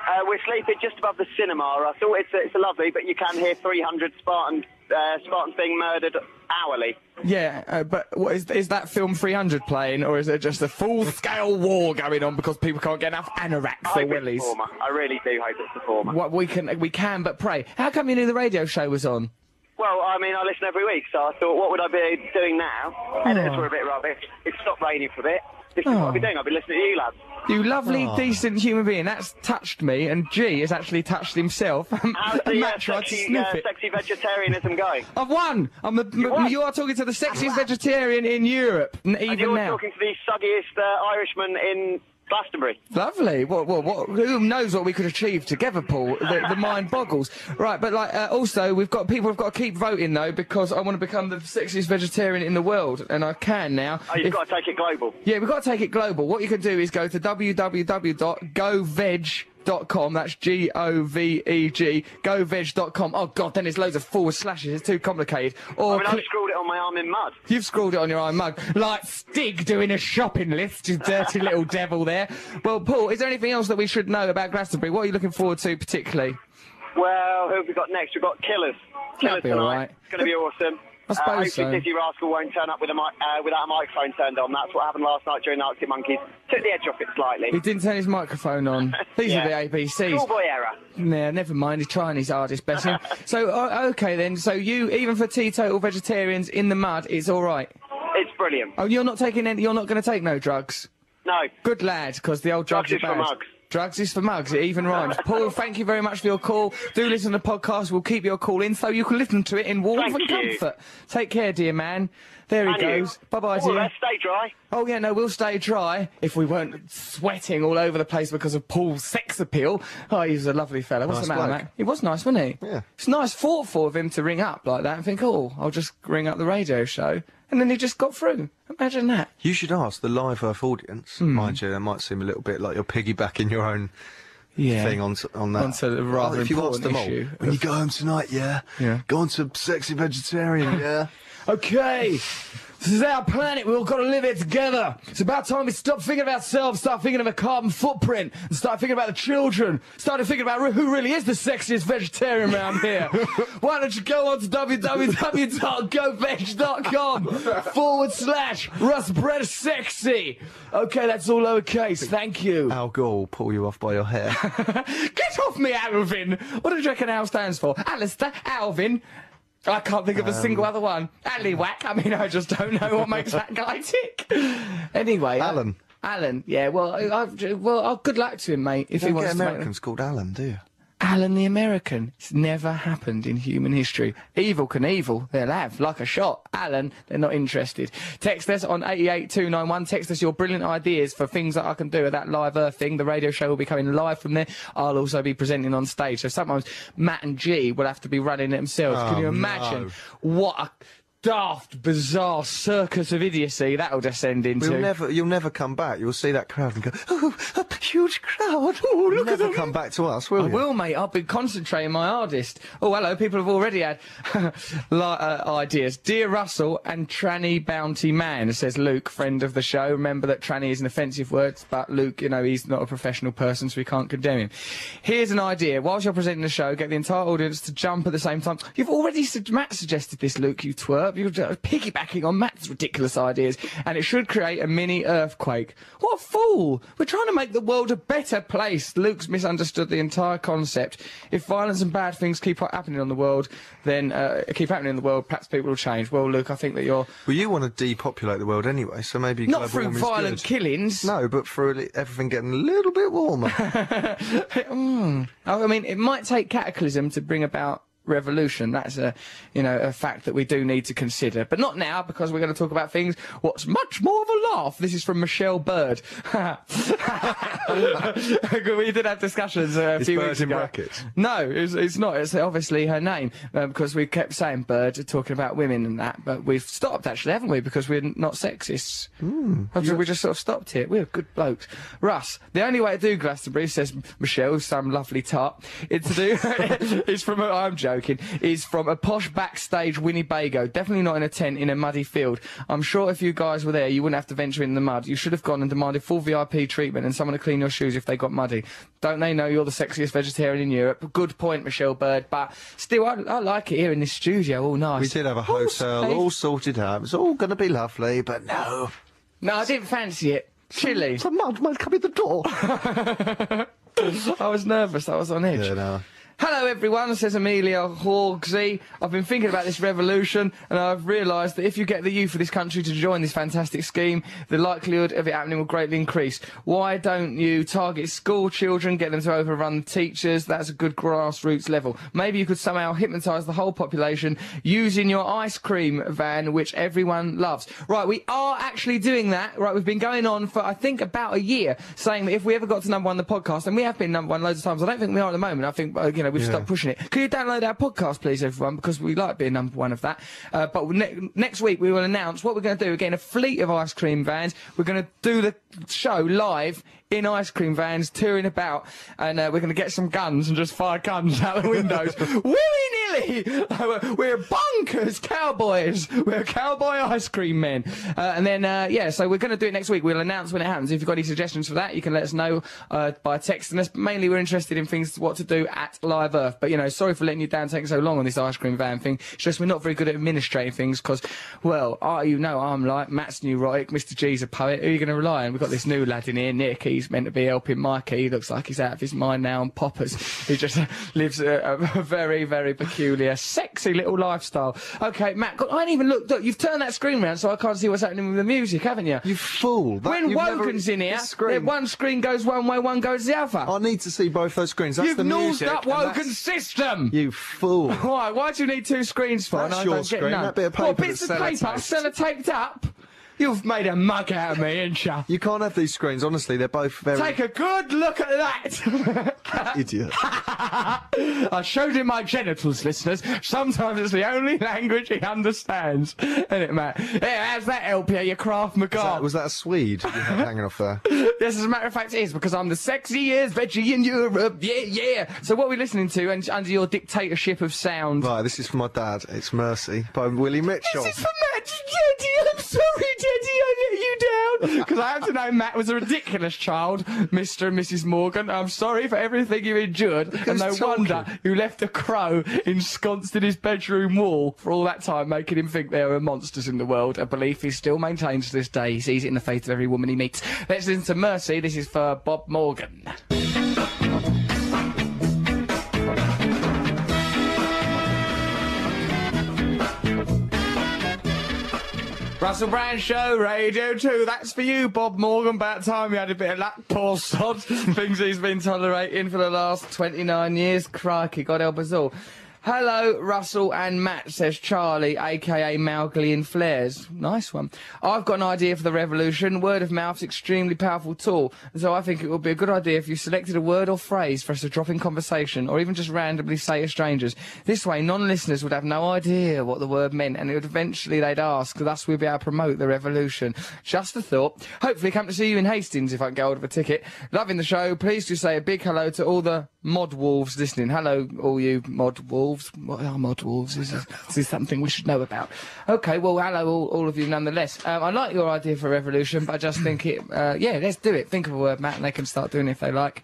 Uh, we're sleeping just above the cinema, Russell. It's it's lovely, but you can hear 300 Spartan, uh, Spartans being murdered hourly. Yeah, uh, but what is, is that film 300 playing, or is it just a full-scale war going on because people can't get enough anoraks I or hope it's the willies? I really do hope it's the former. What we can, we can, but pray. How come you knew the radio show was on? Well, I mean, I listen every week, so I thought, what would I be doing now? Editors were a bit rubbish. It stopped raining for a bit. This is what I'd be Oh. doing. I'd be listening to you, lads. You lovely, decent human being. That's touched me, and G has actually touched himself. How's the uh, Matt tried to sexy, sniff uh, it. sexy vegetarianism going? I've won. I'm the. You, won? you are talking to the sexiest vegetarian in Europe, n- And even you're now. talking to the suggiest uh, Irishman in Glastonbury. Lovely. What, what, what, who knows what we could achieve together, Paul? The, the mind boggles. Right, but like, uh, also, we've got people have got to keep voting though, because I want to become the sexiest vegetarian in the world, and I can now. Oh, you've If- got to take it global. Yeah, we've got to take it global. What you can do is go to www.goveg.com. That's G O V E G. Goveg.com. Oh god, then there's loads of forward slashes. It's too complicated. Or I mean, I've scrawled it on my arm in mud. You've scrawled it on your own mug. Like Stig doing a shopping list, you dirty little devil there. Well, Paul, is there anything else that we should know about Glastonbury? What are you looking forward to particularly? Well, who have we got next? We've got Killers. Killers be tonight. alright. It's going to be awesome. I suppose uh, hopefully so. Dizzee Rascal won't turn up with a mic, uh, without a microphone turned on. That's what happened last night during Arctic Monkeys. Took the edge off it slightly. He didn't turn his microphone on. These Yeah. are the ABCs. Schoolboy error. Yeah, never mind. He's trying his hardest, bless him. so, uh, okay then. So you, even for teetotal vegetarians in the mud, it's all right. It's brilliant. Oh, you're not taking any. You're not going to take no drugs. No. Good lad, because the old drugs, Drugs are is for bad. Mugs. Drugs is for mugs. It even rhymes. Paul, thank you very much for your call. Do listen to the podcast. We'll keep your call in so you can listen to it in warmth Thank and you. comfort. Take care, dear man. There he And you. goes. Bye bye, All the dear. best. Stay dry. Oh yeah, no, we'll stay dry if we weren't sweating all over the place because of Paul's sex appeal. Oh, he was a lovely fella. What's Nice the matter, bloke. Matt? He was nice, wasn't he? Yeah. It's nice, thoughtful of him to ring up like that and think, oh, I'll just ring up the radio show, and then he just got through. Imagine that. You should ask the live Earth audience. Hmm. Mind you, that might seem a little bit like you're piggybacking your own Yeah. thing on on that. Rather if you ask them all, issue when you go home tonight, yeah, Yeah. go on to sexy vegetarian, yeah. Okay. This is our planet. We've all got to live it together. It's about time we stop thinking of ourselves, start thinking of a carbon footprint, and start thinking about the children. Start thinking about who really is the sexiest vegetarian around here. Why don't you go on to www.goveg.com forward slash Russ Bread Sexy. Okay, that's all lowercase. Thank you. Al Gore will pull you off by your hair. Get off me, Alvin! What do you reckon Al stands for? Alistair, Alvin. I can't think of a single other one. Allywhack. I mean, I just don't know what makes that guy tick. Anyway, uh, Alan. Alan. Yeah. Well, I, I, well, oh, good luck to him, mate. If You he wants get to make Americans called Alan, do you? Alan the American. It's never happened in human history. Evel Knievel. They'll have, like a shot. Alan, they're not interested. Text us on 88291. Text us your brilliant ideas for things that I can do at that live Earth thing. The radio show will be coming live from there. I'll also be presenting on stage. So sometimes Matt and G will have to be running it themselves. can Oh, you imagine no. what a daft, bizarre circus of idiocy that'll descend into? You'll never, you'll never come back. You'll see that crowd and go, "Oh, a huge crowd! Oh, look at never them." come back to us, will I you? will, mate. I've been concentrating my hardest. Oh, hello. People have already had uh, ideas. Dear Russell and Tranny Bounty Man, says Luke, friend of the show. Remember that tranny is an offensive word, but Luke, you know, he's not a professional person, so we can't condemn him. Here's an idea. Whilst you're presenting the show, get the entire audience to jump at the same time. You've already, su- Matt suggested this, Luke, you twerp. You're just piggybacking on Matt's ridiculous ideas, and it should create a mini earthquake. What a fool! We're trying to make the world a better place. Luke's misunderstood the entire concept. If violence and bad things keep happening on the world, then uh, keep happening in the world, perhaps people will change. Well, Luke, I think that you're Well, you want to depopulate the world anyway, so maybe not through violent good. killings. No, but through everything getting a little bit warmer. I mean, it might take cataclysm to bring about revolution. That's a, you know, a fact that we do need to consider. But not now, because we're going to talk about things what's much more of a laugh. This is from Michelle Bird. we did have discussions uh, a few Bird weeks in ago. brackets? No, it's, it's not. It's obviously her name uh, because we kept saying Bird, talking about women and that. But we've stopped actually, haven't we? Because we're not sexists. Hmm. we just sort of stopped it. We're good blokes. Russ, the only way to do Glastonbury, says Michelle, some lovely tart, it's to do, it's from, I'm joking, is from a posh backstage Winnebago. Definitely not in a tent in a muddy field. I'm sure if you guys were there, you wouldn't have to venture in the mud. You should have gone and demanded full VIP treatment and someone to clean your shoes if they got muddy. Don't they know you're the sexiest vegetarian in Europe? Good point, Michelle Bird, but still, I, I like it here in this studio. All nice. we did have a hotel safe. all sorted out. It's all going to be lovely, but no. No, I didn't fancy it. Chilly. Some mud might come in the door. I was nervous. I was on edge. yeah, no. Hello, everyone, says Amelia Hawksey. I've been thinking about this revolution, and I've realised that if you get the youth of this country to join this fantastic scheme, the likelihood of it happening will greatly increase. Why don't you target school children, get them to overrun the teachers? That's a good grassroots level. Maybe you could somehow hypnotise the whole population using your ice cream van, which everyone loves. Right, we are actually doing that. Right, we've been going on for, I think, about a year, saying that if we ever got to number one on the podcast, and we have been number one loads of times, I don't think we are at the moment. I think, uh, you know, we've Yeah. stopped pushing it. Could you download our podcast, please, everyone? Because we like being number one of that. Uh, but ne- next week we will announce what we're going to do. We're getting a fleet of ice cream vans. We're going to do the show live in ice cream vans, touring about, and uh, we're going to get some guns and just fire guns out the windows. Willy nilly! we're, bonkers cowboys. We're cowboy ice cream men. Uh, and then, uh, yeah, so we're going to do it next week. We'll announce when it happens. If you've got any suggestions for that, you can let us know uh, by texting us. Mainly, we're interested in things what to do at Live Earth. But, you know, sorry for letting you down taking so long on this ice cream van thing. It's just we're not very good at administrating things because, well, oh, you know, I'm like Matt's neurotic, Mr. G's a poet. Who are you going to rely on? We've got this new lad in here, Nick. He's meant to be helping Mikey. He looks like he's out of his mind now on poppers. he just lives a, a very, very peculiar, sexy little lifestyle. Okay, Matt, God, I ain't even looked. Look, you've turned that screen round so I can't see what's happening with the music, haven't you? You fool. That, when never- Wogan's in here, screen- one screen goes one way, one goes the other. I need to see both those screens. That's You've the music. up and Wogan's system. You fool. Why? Why do you need two screens for? That's and your screen, that bit of paper. What, bits of paper sellotaped up? You've made a mug out of me, ain't you? You can't have these screens, honestly. They're both very Take a good look at that. idiot. I showed him my genitals, listeners. Sometimes it's the only language he understands. Isn't it, Matt? Yeah, how's that help you, you Kraft Was that, was that a Swede you had hanging off there? Yes, as a matter of fact, it is because I'm the sexiest veggie in Europe. Yeah, yeah. So what are we listening to and, under your dictatorship of sound? Right, this is for my dad. It's Mercy by Willie Mitchell. This is for Matt. You sorry, I let you down. Because I have to know Matt was a ridiculous child, Mr. and Mrs. Morgan. I'm sorry for everything you endured. and no talking? wonder you left a crow ensconced in his bedroom wall for all that time, making him think there were monsters in the world. A belief he still maintains to this day. He sees it in the face of every woman he meets. Let's listen to Mercy. This is for Bob Morgan. Russell Brand Show, Radio 2. That's for you, Bob Morgan. About time you had a bit of luck, poor sod. Things he's been tolerating for the last 29 years. Crikey, God help us all. Hello, Russell and Matt, says Charlie, aka Mowgli and Flares. Nice one. I've got an idea for the revolution. Word of mouth's extremely powerful tool, so I think it would be a good idea if you selected a word or phrase for us to drop in conversation, or even just randomly say to strangers. This way, non-listeners would have no idea what the word meant, and it would eventually they'd ask. Thus, we'd be able to promote the revolution. Just a thought. Hopefully, come to see you in Hastings if I can get hold of a ticket. Loving the show. Please do say a big hello to all the mod wolves listening. Hello, all you mod wolves. What are wolves? Is this, is this something we should know about? Okay, well, hello, all, all of you, nonetheless. Um, I like your idea for revolution, but I just think it. Uh, yeah, let's do it. Think of a word, Matt, and they can start doing it if they like.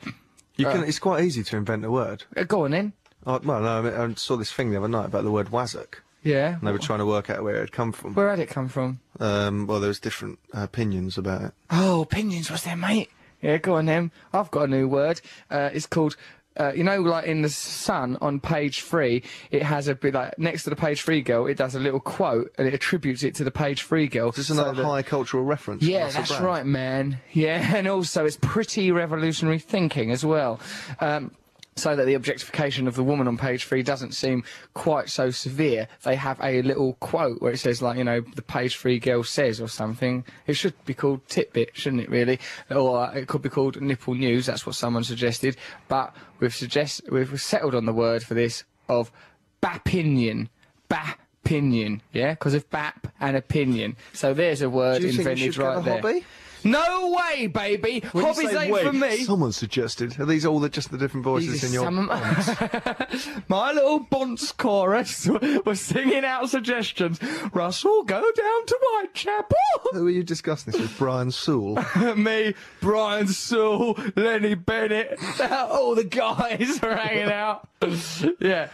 You can. It's quite easy to invent a word. Uh, go on then. Oh, well, no, I, mean, I saw this thing the other night about the word wazzock. Yeah. And they were trying to work out where it had come from. Where had it come from? Um, well, there was different uh, opinions about it. Oh, opinions was there, mate? Yeah, go on then. I've got a new word. Uh, it's called. Uh, you know, like in the Sun on page three, it has a bit like next to the page three girl, it does a little quote and it attributes it to the page three girl. This So another that- high cultural reference? Yeah, that's Brand? right, man. Yeah, and also it's pretty revolutionary thinking as well. Um, so that the objectification of the woman on page three doesn't seem quite so severe. They have a little quote where it says, like, you know, the page three girl says or something. It should be called titbit, shouldn't it, really? Or uh, it could be called nipple news. That's what someone suggested. But we've suggest we've settled on the word for this of bapinion. Bapinion, yeah? Because of bap and opinion. So there's a word Do you think you invented right there. hobby? No way, baby! When Hobbies ain't for me. Someone suggested. Are these all the, just the different voices These in your? some my little bunce chorus was singing out suggestions. Russell, go down to Whitechapel. Who are you discussing this with? Brian Sewell. Me, Brian Sewell, Lennie Bennett, all the guys are hanging out. yeah,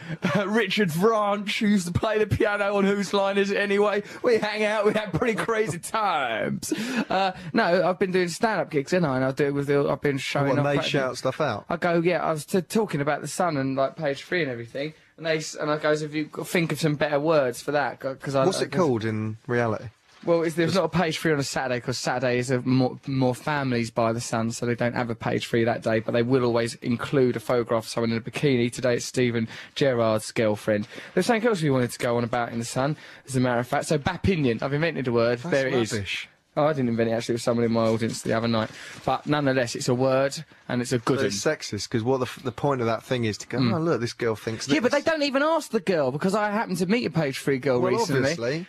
Richard Vranch, who used to play the piano on Whose Line Is It Anyway. We hang out, we have pretty crazy times. Uh, no, I've been doing stand-up gigs, haven't I? And I do it with the, I've been showing what, off. and they shout stuff out. I go, yeah, I was t- talking about the sun and like page three and everything, and they and I goes, if you think of some better words for that, because I. What's I- it called in reality? Well, is there's not a page three on a Saturday because Saturday is a more, more families by the sun, so they don't have a page three that day, but they will always include a photograph of someone in a bikini. Today it's Steven Gerrard's girlfriend. There's something else we wanted to go on about in the sun, as a matter of fact. So Bapinion, I've invented a word. That's there it is. Oh, I didn't invent it actually. It was someone in my audience the other night. But nonetheless, it's a word and it's a good But it's sexist because what the, f- the point of that thing is to go. Mm. Oh, look, this girl thinks. This. Yeah, but they don't even ask the girl because I happened to meet a page three girl Well, recently. obviously.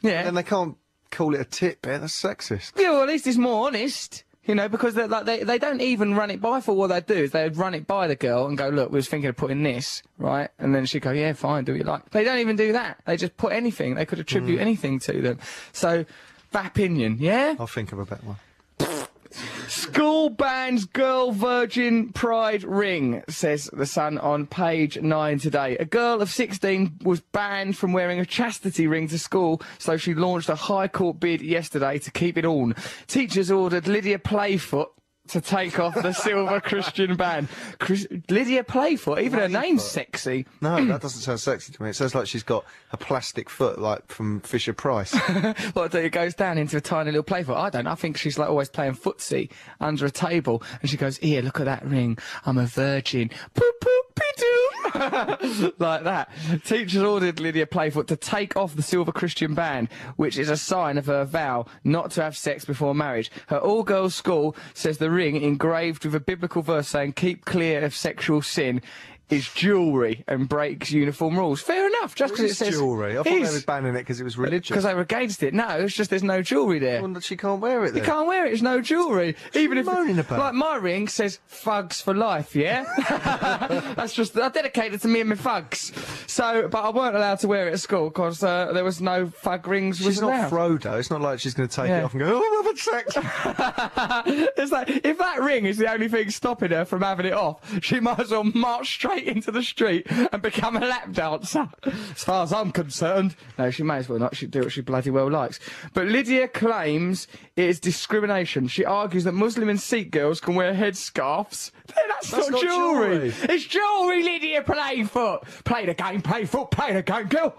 Yeah. And they can't call it a titbit. That's sexist. Yeah, well, at least it's more honest. You know, because they're like, they they don't even run it by for what they do is they run it by the girl and go, look, we was thinking of putting this, right? And then she'd go, yeah, fine, do what you like. They don't even do that. They just put anything. They could attribute mm. anything to them. So, opinion, yeah? I'll think of a better one. School bans girl virgin pride ring, says the Sun on page 9 today. A girl of 16 was banned from wearing a chastity ring to school, so she launched a High Court bid yesterday to keep it on. Teachers ordered Lydia Playfoot to take off the silver Christian band. Chris- Lydia Playfoot, even her name's sexy. No, that doesn't sound sexy to me. It sounds like she's got a plastic foot, like from Fisher Price. What, that it goes down into a tiny little playfoot? I don't. I think she's like always playing footsie under a table, and she goes, "Here, look at that ring. I'm a virgin." Poop poop like that. Teachers ordered Lydia Playfoot to take off the silver Christian band, which is a sign of her vow not to have sex before marriage. Her all-girls school says the ring, engraved with a biblical verse saying "Keep clear of sexual sin." Is jewellery and breaks uniform rules. Fair enough, just because it It's says jewellery. I thought they is. were banning it because it was religious. because they were against it. No, it's just there's no jewellery there. Well, she can't wear it You can't wear it. It's no jewellery. Even if, moaning about? like my ring says "fugs for life," yeah. That's just I dedicated to me and my fugs. So, but I weren't allowed to wear it at school because uh, there was no fug rings. She's not allowed. Frodo. It's not like she's going to take Yeah. it off and go, oh, having sex. it's like if that ring is the only thing stopping her from having it off, she might as well march straight into the street and become a lap dancer. As far as I'm concerned, no, she may as well not. She do what she bloody well likes. But Lydia claims it is discrimination. She argues that Muslim and Sikh girls can wear headscarves. That's, That's not, not jewellery. jewellery. It's jewellery, Lydia Playfoot. Play the game, Playfoot. Play the game, girl.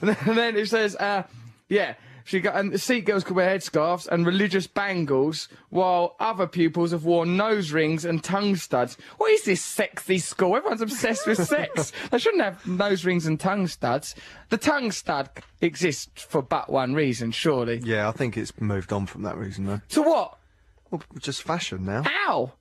And then, and then it says, uh, yeah. She got and the Sikh girls could wear headscarves and religious bangles, while other pupils have worn nose rings and tongue studs. What is this sexy school? Everyone's obsessed with sex. They shouldn't have nose rings and tongue studs. The tongue stud exists for but one reason, surely. yeah, I think it's moved on from that reason, though. To what? Well, just fashion now. How?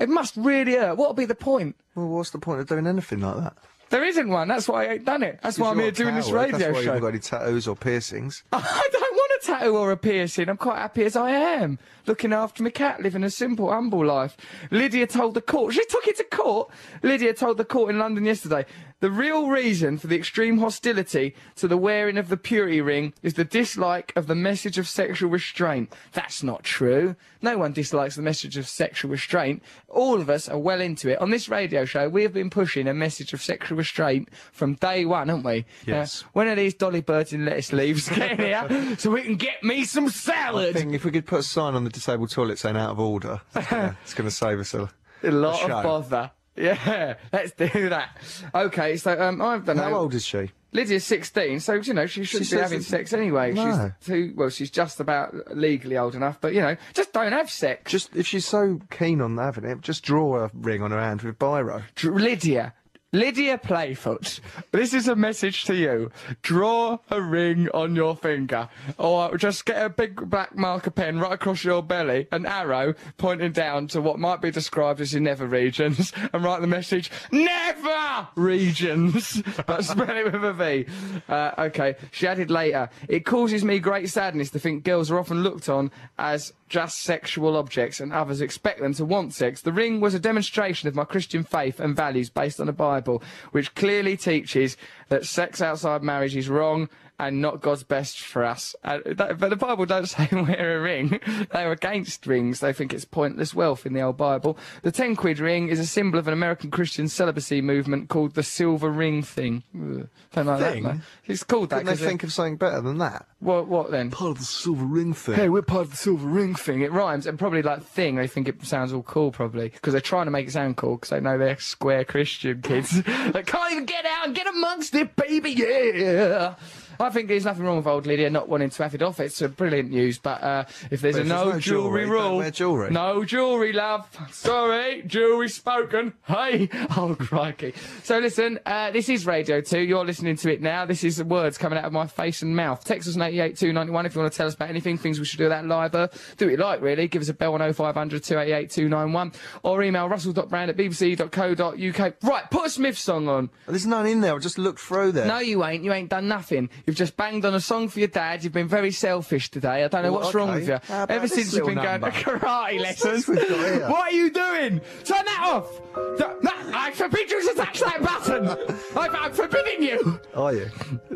It must really hurt. What'll be the point? Well, what's the point of doing anything like that? There isn't one. That's why I ain't done it. That's why I'm here doing this radio That's why you haven't got any tattoos or piercings. I don't want a tattoo or a piercing. I'm quite happy as I am. Looking after my cat, living a simple, humble life. Lydia told the court, she took it to court. Lydia told the court in London yesterday, the real reason for the extreme hostility to the wearing of the purity ring is the dislike of the message of sexual restraint. That's not true. No one dislikes the message of sexual restraint. All of us are well into it. On this radio show, we have been pushing a message of sexual restraint from day one, haven't we? Yes. Uh, when are these dolly birds and lettuce leaves getting here so we can get me some I salad? think if we could put a sign on the disabled toilet saying out of order, it's going to save us a, A lot show. of bother. Yeah, let's do that. Okay, so um, I've done. How old is she? Lydia's 16, so, you know, she shouldn't be having sex anyway. No. She's too, well, she's just about legally old enough, but, you know, just don't have sex. Just if she's so keen on having it, just draw a ring on her hand with biro. Dr- Lydia. Lydia Playfoot, this is a message to you. Draw a ring on your finger, or just get a big black marker pen right across your belly, an arrow pointing down to what might be described as your nether regions, and write the message, NEVER regions! but spell it with a V. Uh, okay, she added later, it causes me great sadness to think girls are often looked on as just sexual objects and others expect them to want sex. The ring was a demonstration of my Christian faith and values based on the Bible, which clearly teaches that sex outside marriage is wrong and not God's best for us. Uh, that, but the Bible don't say wear a ring. They're against rings. They think it's pointless wealth in the old Bible. The 10 quid ring is a symbol of an American Christian celibacy movement called the silver ring thing. Ugh, don't like Thing? that. man. It's called that. Couldn't they 'cause it- think of something better than that? what, what then? Part of the silver ring thing. Hey, we're part of the silver ring thing. It rhymes, and probably like thing. They think it sounds all cool, probably because they're trying to make it sound cool because they know they're square Christian kids they can't even get out and get amongst it, baby. Yeah. I think there's nothing wrong with old Lydia not wanting to have it off. It's a brilliant news, but uh, if there's But a if there's no, no jewellery jewellery, rule, wear jewellery. no jewellery, love. Sorry, jewellery spoken. Hey, oh crikey. So listen, uh, this is Radio Two. You're listening to it now. This is the words coming out of my face and mouth. Text us on 88291 if you want to tell us about anything, things we should do that live. Uh, do what you like, really. Give us a bell on 0500 288 291 or email russell.brand at bbc.co.uk. Right, put a Smith song on. There's none in there. I just looked through there. No, you ain't. You ain't done nothing. You've just banged on a song for your dad. You've been very selfish today. I don't know Well, what's wrong with you. Uh, how Ever since you've little been going to karate What's lessons. this we've got here? What are you doing? Turn that off. No, no, I forbid you to touch that button. I'm, I'm forbidding you. Are you?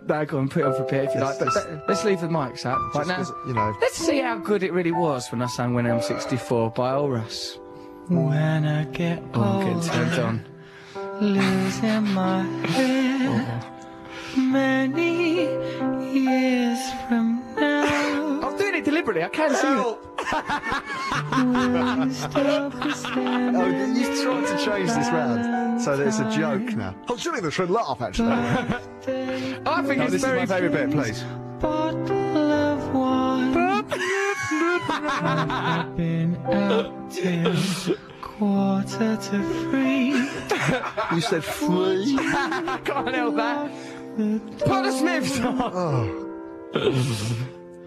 No, go on, put it on for a if you like. Let's- But let- let's leave the mics up right Just now. 'cause, you know- Let's see how good it really was when I sang When I'm 64 by Old Russ. When I get oh, I'm getting turned on. losing my oh, head many years from now. I was doing it deliberately. I can't see it. You Oh, you tried to change this round so that it's a joke now. I'm showing the should laugh actually. I think no, it's this is very my favourite bit, please. bottle of wine? Been out till quarter to three. You said free. Can't help that. Put a Smiths on.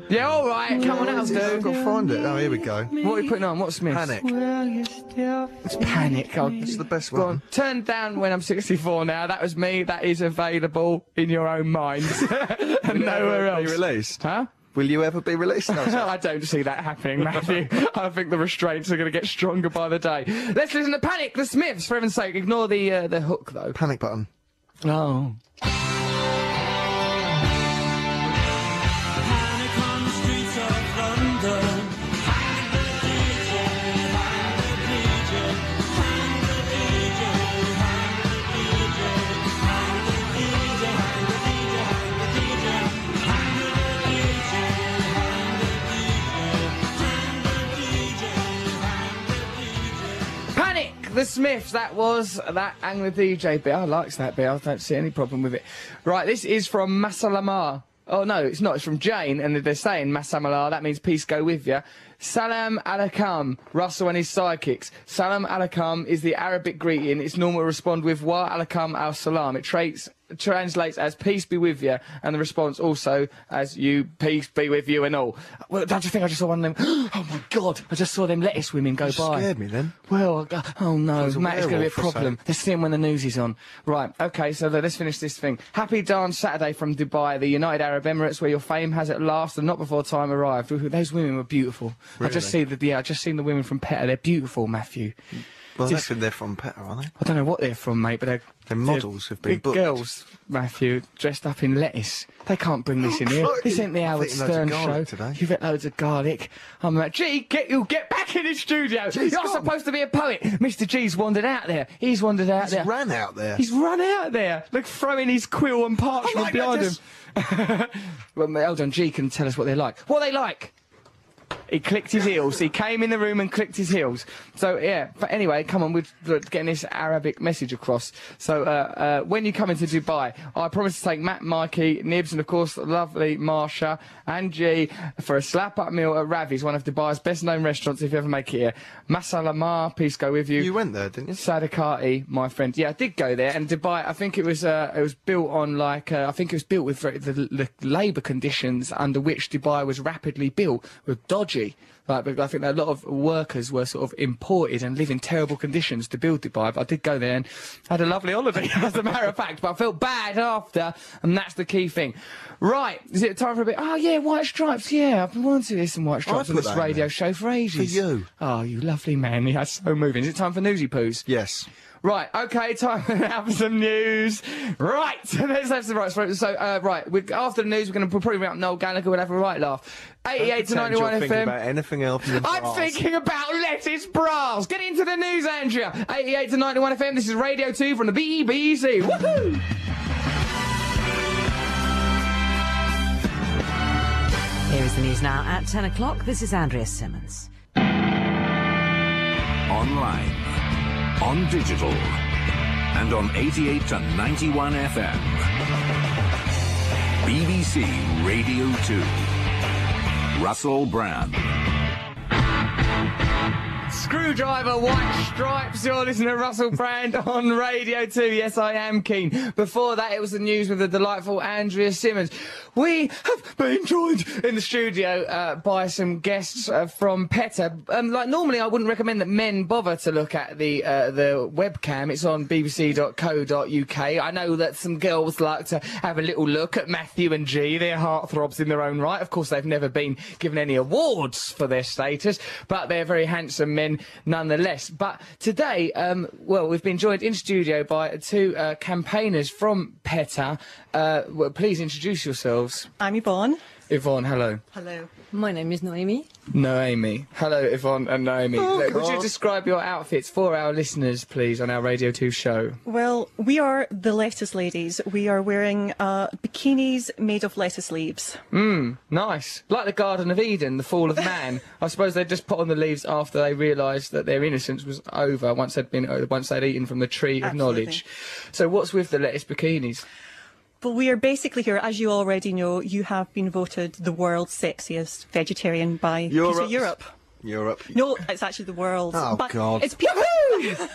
Yeah, all right. Come on, that'll I've do. got to find it. Oh, here we go. What are you putting on? What's Smiths? Panic. It's Panic. Oh, It's the best Go on. one. Turn down when I'm 64 now. That was me. That is available in your own mind. and nowhere Be else. released. Huh? Will you ever be released? No. I don't see that happening, Matthew. I think the restraints are going to get stronger by the day. Let's listen to Panic, the Smiths, for heaven's sake. Ignore the uh, the hook, though. Panic button. Oh. The Smiths. That was that Ang the DJ bit. I likes that bit. I don't see any problem with it. Right, this is from Masalamar. Oh no, it's not. It's from Jane, and they're saying Masalamar. That means peace go with you. Salam alaikum, Russell and his sidekicks. Salam alaikum is the Arabic greeting. It's normal to respond with wa alaikum al salam. It traits, translates as peace be with you, and the response also as you peace be with you and all. Well, don't you think I just saw one of them? Oh my god, I just saw them lettuce women go by. Scared me then. Well, oh no, Matt, it's going to be a problem. Let's see him when the news is on. Right, okay, so let's finish this thing. Happy Dance Saturday from Dubai, the United Arab Emirates, where your fame has at last and not before time arrived. Those women were beautiful. I just see the yeah, I just seen the women from PETA. They're beautiful, Matthew. Well, Just- they're from PETA, aren't they? I don't know what they're from, mate, but they're They're models who've been big booked. girls, Matthew, dressed up in lettuce. They can't bring this in here. This ain't the Howard eaten loads of Stern show. today. You've ate loads of garlic. I'm like, Gee, get you, get back in the studio. You're gone. supposed to be a poet. Mr. G's wandered out there. He's wandered out He's there. ran out there. He's run out there. Look, throwing his quill and parchment Oh behind God, him. well, Eldon G can tell us what they're like. What are they like? He clicked his heels. He came in the room and clicked his heels. So yeah. But anyway, come on, we're getting this Arabic message across. So uh, uh, when you come into Dubai, I promise to take Matt, Mikey, Nibs, and of course the lovely Marsha and G for a slap-up meal at Ravi's, one of Dubai's best-known restaurants. If you ever make it here, Masalamar, peace go with you. You went there, didn't you? Sadakati, my friend. Yeah, I did go there, and Dubai. I think it was uh, it was built on like uh, I think it was built with very, the, the labour conditions under which Dubai was rapidly built were dodgy. Like, but I think that a lot of workers were sort of imported and live in terrible conditions to build Dubai. But I did go there and had a lovely holiday, as a matter of fact. But I felt bad after, and that's the key thing. Right, is it time for a bit? Oh yeah, White Stripes. Yeah, I've been wanting to hear some White oh, Stripes on this in radio show for ages. For you. Oh, you lovely man. Yeah, so moving. Is it time for newsy poos? Yes. Right, okay, time now for some news. Right, let's have some right. So, so, uh, right, we after the news, we're going to probably bring up Noel Gallagher. We'll have a right laugh. 88 to 91 you're thinking FM. about anything else I'm bras. thinking about lettuce bras. Get into the news, Andrea. 88 to 91 FM. This is Radio 2 from the BBC. Woohoo! Here is the news now at 10 o'clock. This is Andrea Simmons. Online, on digital, and on 88 to 91 FM. BBC Radio 2. Russell Brand. Screwdriver, White Stripes. You're listening to Russell Brand on Radio 2. Yes, I am keen. Before that, it was the news with the delightful Andrea Simmons. We have been joined in the studio uh, by some guests uh, from PETA. Um, like normally, I wouldn't recommend that men bother to look at the uh, the webcam. It's on bbc.co.uk. I know that some girls like to have a little look at Matthew and G. They're heartthrobs in their own right. Of course, they've never been given any awards for their status, but they're very handsome men nonetheless. But today, um, well, we've been joined in studio by two uh, campaigners from PETA. Uh, well, please introduce yourselves. I'm Yvonne. Yvonne, hello. Hello. My name is Noemi. Noemi. Hello, Yvonne and Noemi. Oh, Look, Would you describe your outfits for our listeners, please, on our Radio 2 show? Well, we are the lettuce ladies. We are wearing uh, bikinis made of lettuce leaves. Mmm, nice. Like the Garden of Eden, the fall of man. I suppose they just put on the leaves after they realised that their innocence was over once they'd been uh, once they'd eaten from the tree of Absolutely. knowledge. So what's with the lettuce bikinis? But we are basically here, as you already know, you have been voted the world's sexiest vegetarian by PETA Europe. Europe. Europe. No, it's actually the world's. Oh, but God. It's PETA.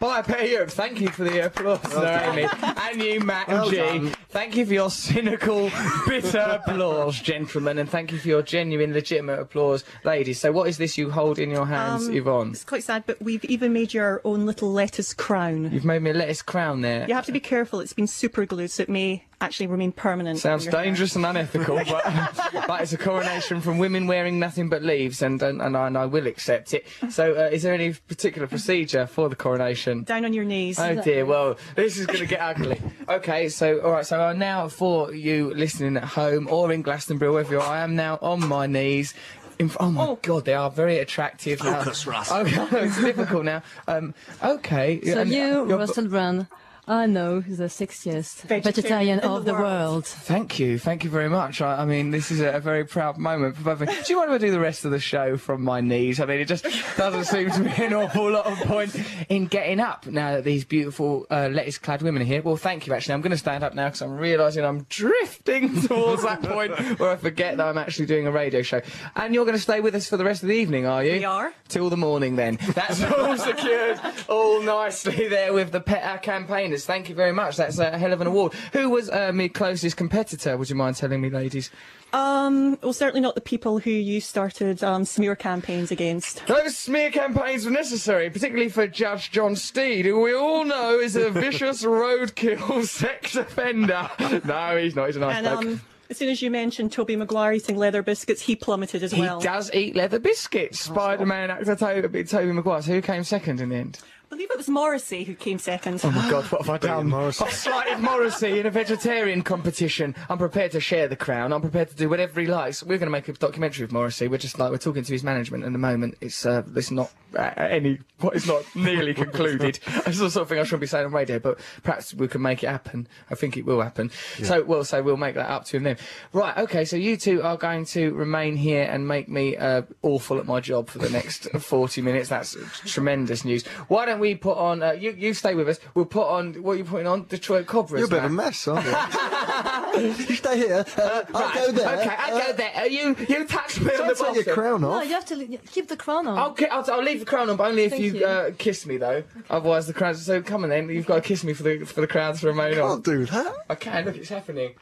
Bye, PETA Europe. Thank you for the applause, Naomi. and you, Matt and G. done. Thank you for your cynical, bitter applause, gentlemen, and thank you for your genuine, legitimate applause, ladies. So, what is this you hold in your hands, Um, Yvonne? It's quite sad, but we've even made your own little lettuce crown. You've made me a lettuce crown there. You have to be careful. It's been super glued, so it may actually remain permanent. Sounds your hair. dangerous and unethical, but, but it's a coronation from women wearing nothing but leaves, and and, and, I, and I will accept it. So, uh, is there any particular procedure for the coronation? Down on your knees. Oh dear, well, this is going to get ugly. Okay, so, alright, so uh, now for you listening at home or in Glastonbury, wherever you are, I am now on my knees. In, oh my god, they are very attractive now. Focus, Russ. Okay, it's difficult now. Um, okay. So and you, you're- Russell Brand, I know the sexiest Vegetarian vegetarian of the the world. world. Thank you, thank you very much. I, I mean, this is a, a very proud moment for both of us. Do you want to do the rest of the show from my knees? I mean, it just doesn't seem to be an awful lot of point in getting up now that these beautiful uh, lettuce-clad women are here. Well, thank you. Actually, I'm going to stand up now because I'm realising I'm drifting towards that point where I forget that I'm actually doing a radio show. And you're going to stay with us for the rest of the evening, are you? We are. Till the morning, then. That's all secured, all nicely there with the PETA campaigners. Thank you very much. That's a hell of an award. Who was uh, my closest competitor? Would you mind telling me, ladies? Um, well, certainly not the people who you started um, smear campaigns against. Those smear campaigns were necessary, particularly for Judge John Steed, who we all know is a vicious roadkill sex offender. No, he's not. He's a nice And bloke. um, as soon as you mentioned Tobey Maguire eating leather biscuits, he plummeted as he well. He does eat leather biscuits. Spider-Man actor Toby, Tobey Maguire. So who came second in the end? I believe it was Morrissey who came second. Oh my God, what have I done? Morrissey. I've slighted Morrissey in a vegetarian competition. I'm prepared to share the crown. I'm prepared to do whatever he likes. We're going to make a documentary of Morrissey. We're just like we're talking to his management at the moment. It's uh, it's not uh, any. What it's not nearly concluded. It's the sort of thing I shouldn't be saying on radio, but perhaps we can make it happen. I think it will happen. So we'll say we'll make that up to him then. Right. Okay. So you two are going to remain here and make me uh, awful at my job for the next 40 minutes. That's tremendous news. Why don't we put on? Uh, you you stay with us. We'll put on. What are you putting on? Detroit Cobras. You're a bit of a mess, aren't you? you stay here. Uh, I'll go there. Okay, I'll go there. Uh, you you touch me on Don't the take your bottom. crown No, you have to li- keep the crown on. I'll, I'll, I'll leave the crown on, but only if Thank you, you. Uh, kiss me, though. Otherwise, the crown. So come on, then. You've got to kiss me for the for the crown to remain I Can't on. do that. I can. Look, it's happening.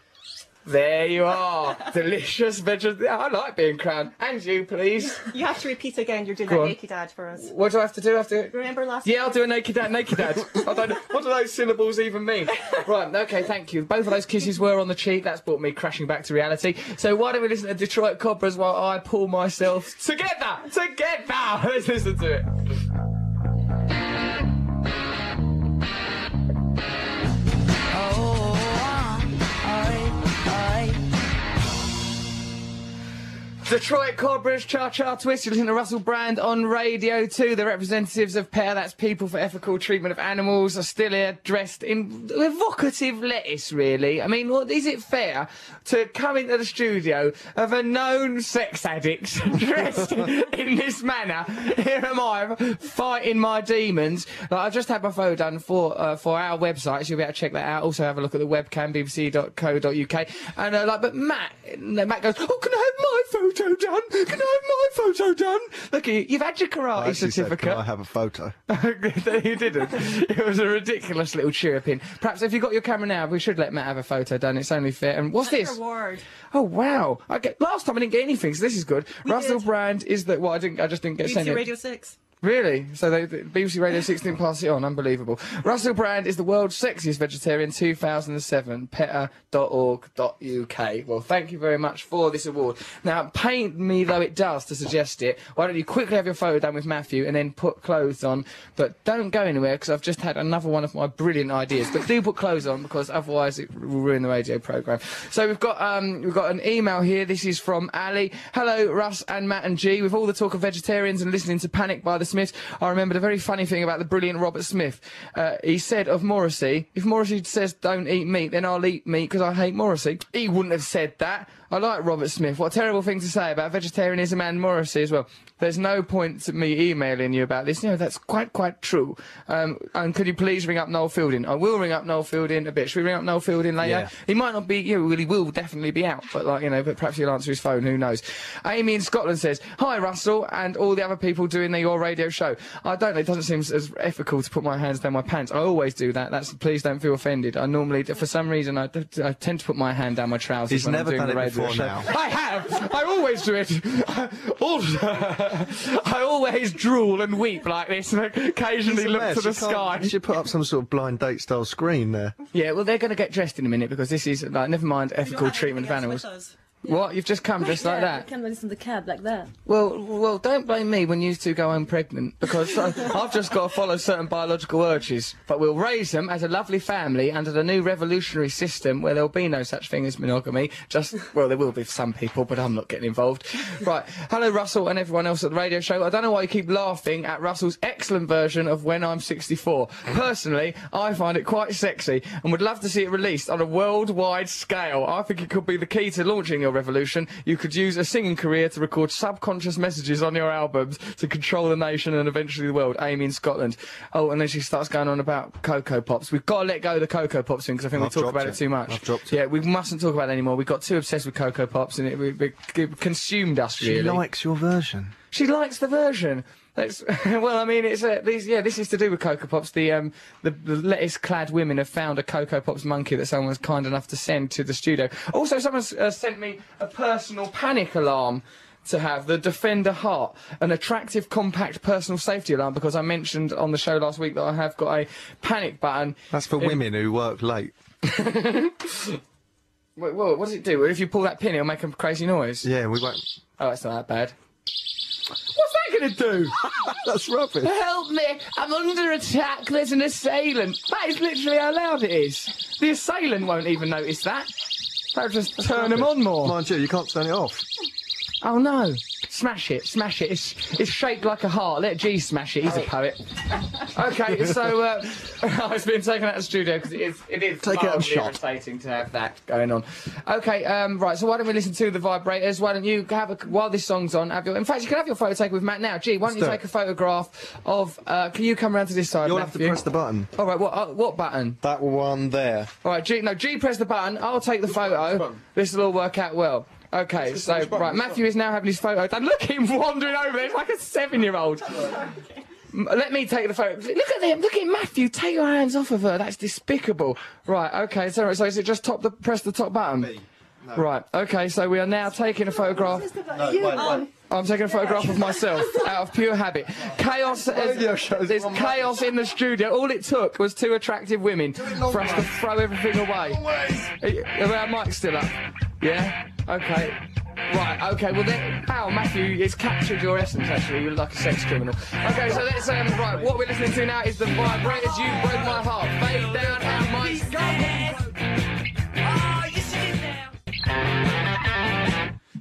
There you are, delicious vegetarian. I like being crowned. And you, please. You have to repeat again. You're doing Go that on. naked ad for us. What do I have to do? I have to. Remember last? Yeah, I'll do a naked dad, naked dad. I don't know. What do those syllables even mean? Right, okay, thank you. Both of those kisses were on the cheek. That's brought me crashing back to reality. So why don't we listen to Detroit Cobras while I pull myself together? Together! Let's listen to it. Detroit Cobras, Cha Cha Twist. You're listening to Russell Brand on Radio 2. The representatives of PETA, that's People for Ethical Treatment of Animals, are still here dressed in evocative lettuce, really. I mean, what, is it fair to come into the studio of a known sex addict dressed in this manner? Here am I fighting my demons. Like, I've just had my photo done for uh, for our website, so you'll be able to check that out. Also, have a look at the webcam, bbc.co.uk. And, uh, like, but Matt, Matt goes, Oh, can I have my photo done? Can I have my photo done? Look you, you've had your karate I actually said, certificate. Can I have a photo? you didn't. It was a ridiculous little cheer chirruping. Perhaps if you've got your camera now, we should let Matt have a photo done. It's only fair. And what's That's this? your award. Oh wow! Okay, last time I didn't get anything, so this is good. Russell did. Brand is that. Well, I didn't. I just didn't get sent BBC it. Radio Six. Really? So they, the BBC Radio 6 didn't pass it on. Unbelievable. Russell Brand is the world's sexiest vegetarian 2007. PETA.org.uk. Well, thank you very much for this award. Now, pain me though it does to suggest it, why don't you quickly have your photo done with Matthew and then put clothes on, but don't go anywhere because I've just had another one of my brilliant ideas. But do put clothes on because otherwise it will ruin the radio programme. So we've got um, we've got an email here. This is from Ali. Hello, Russ and Matt and G. With all the talk of vegetarians and listening to Panic by the Smiths, I remembered a very funny thing about the brilliant Robert Smith. Uh, he said of Morrissey, if Morrissey says don't eat meat, then I'll eat meat because I hate Morrissey. He wouldn't have said that. I like Robert Smith. What a terrible thing to say about vegetarianism and Morrissey as well. There's no point to me emailing you about this. You know, that's quite, quite true. Um, and could you please ring up Noel Fielding? I will ring up Noel Fielding a bit. Should we ring up Noel Fielding later? Yeah. He might not be, you know, well, he will definitely be out, but like, you know, but perhaps he'll answer his phone, who knows. Amy in Scotland says, Hi Russell and all the other people doing the Your Radio show. I don't know, it doesn't seem as ethical to put my hands down my pants. I always do that. That's, please don't feel offended. I normally, for some reason, I, I tend to put my hand down my trousers He's when never I'm doing done it radio before now. I have! I always do it! also, I always drool and weep like this and occasionally It's look mess. to the You sky. You should put up some sort of blind date style screen there. Yeah, well, they're going to get dressed in a minute because this is, like, never mind ethical treatment of animals. What? You've just come dressed like that? Come listen to the cab like that. Well, well, don't blame me when you two go home pregnant because I, I've just got to follow certain biological urges. But we'll raise them as a lovely family under the new revolutionary system where there'll be no such thing as monogamy. Just, well, there will be for some people, but I'm not getting involved. Right. Hello, Russell and everyone else at the radio show. I don't know why you keep laughing at Russell's excellent version of When I'm 64. Personally, I find it quite sexy and would love to see it released on a worldwide scale. I think it could be the key to launching your revolution. You could use a singing career to record subconscious messages on your albums to control the nation and eventually the world. Amy in Scotland. Oh, and then she starts going on about Cocoa Pops. We've got to let go of the Cocoa Pops thing because I think I've we talk about it. it. too much. It. Yeah, we mustn't talk about it anymore. We got too obsessed with Cocoa Pops and it, it, it, it consumed us really. She likes your version. She likes the version. That's, well, I mean, it's uh, these. Yeah, this is to do with Cocoa Pops. The um, the, the lettuce-clad women have found a Cocoa Pops monkey that someone was kind enough to send to the studio. Also, someone's uh, sent me a personal panic alarm to have the Defender Heart, an attractive, compact personal safety alarm. Because I mentioned on the show last week that I have got a panic button. That's for women who work late. Wait, what does it do? If you pull that pin, it'll make a crazy noise. Yeah, we won't. Oh, that's not that bad. What's that going to do? That's rubbish. Help me! I'm under attack. There's an assailant. That is literally how loud it is. The assailant won't even notice that. That'll just turn him on more. Mind you, you can't turn it off. Oh no! Smash it, smash it. It's it's shaped like a heart. Let G smash it. He's a poet. Okay, so uh, it's been taken out of the studio because it is it is Take it out and mildly shot. irritating to have that going on. Okay, um, right. So why don't we listen to the vibrators? Why don't you have a while this song's on? Have your in fact you can have your photo taken with Matt now. G, why don't you do take it. a photograph of? Uh, can you come round to this side? You'll have to Matthew? press the button. All right. What uh, what button? That one there. All right, G. No, G. Press the button. I'll take the photo. This will all work out well. Okay, so right, Matthew is now having his photo done. Look at him wandering over there. It's like a seven-year-old. Let me take the photo. Look at him. Look at Matthew. Take your hands off of her. That's despicable. Right. Okay. So, so is it just top the press the top button? Right. Okay. So we are now taking a photograph. I'm taking a photograph of myself out of pure habit. Chaos. There's chaos in the studio. All it took was two attractive women for us to throw everything away. Uh, Our mic's still up. Yeah. Okay. Right. Okay. Well, then, ow, Matthew, it's captured your essence. Actually, you look like a sex criminal. Okay. So let's um. Right. What we're listening to now is the vibrators. You broke my heart.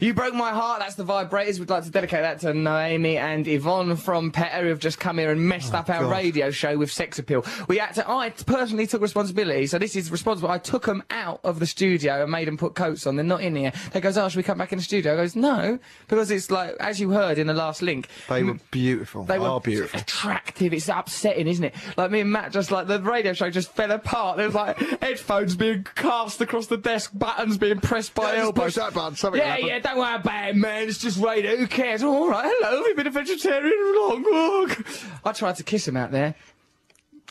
You broke my heart. That's the vibrators. We'd like to dedicate that to Naomi and Yvonne from PETA who have just come here and messed oh, up our God. radio show with sex appeal. We had to. I personally took responsibility, so this is responsible. I took them out of the studio and made them put coats on. They're not in here. They goes, "Oh, should we come back in the studio?" I goes, "No," because it's like as you heard in the last link. They were beautiful. They were are beautiful. attractive. It's upsetting, isn't it? Like me and Matt, just like the radio show just fell apart. There was like headphones being cast across the desk, buttons being pressed by Yeah, elbows. push that button, something yeah, happened. yeah. Don't worry about it, man. It's just radio. Who cares? All right. Hello. We've been a vegetarian long walk. I tried to kiss him out there.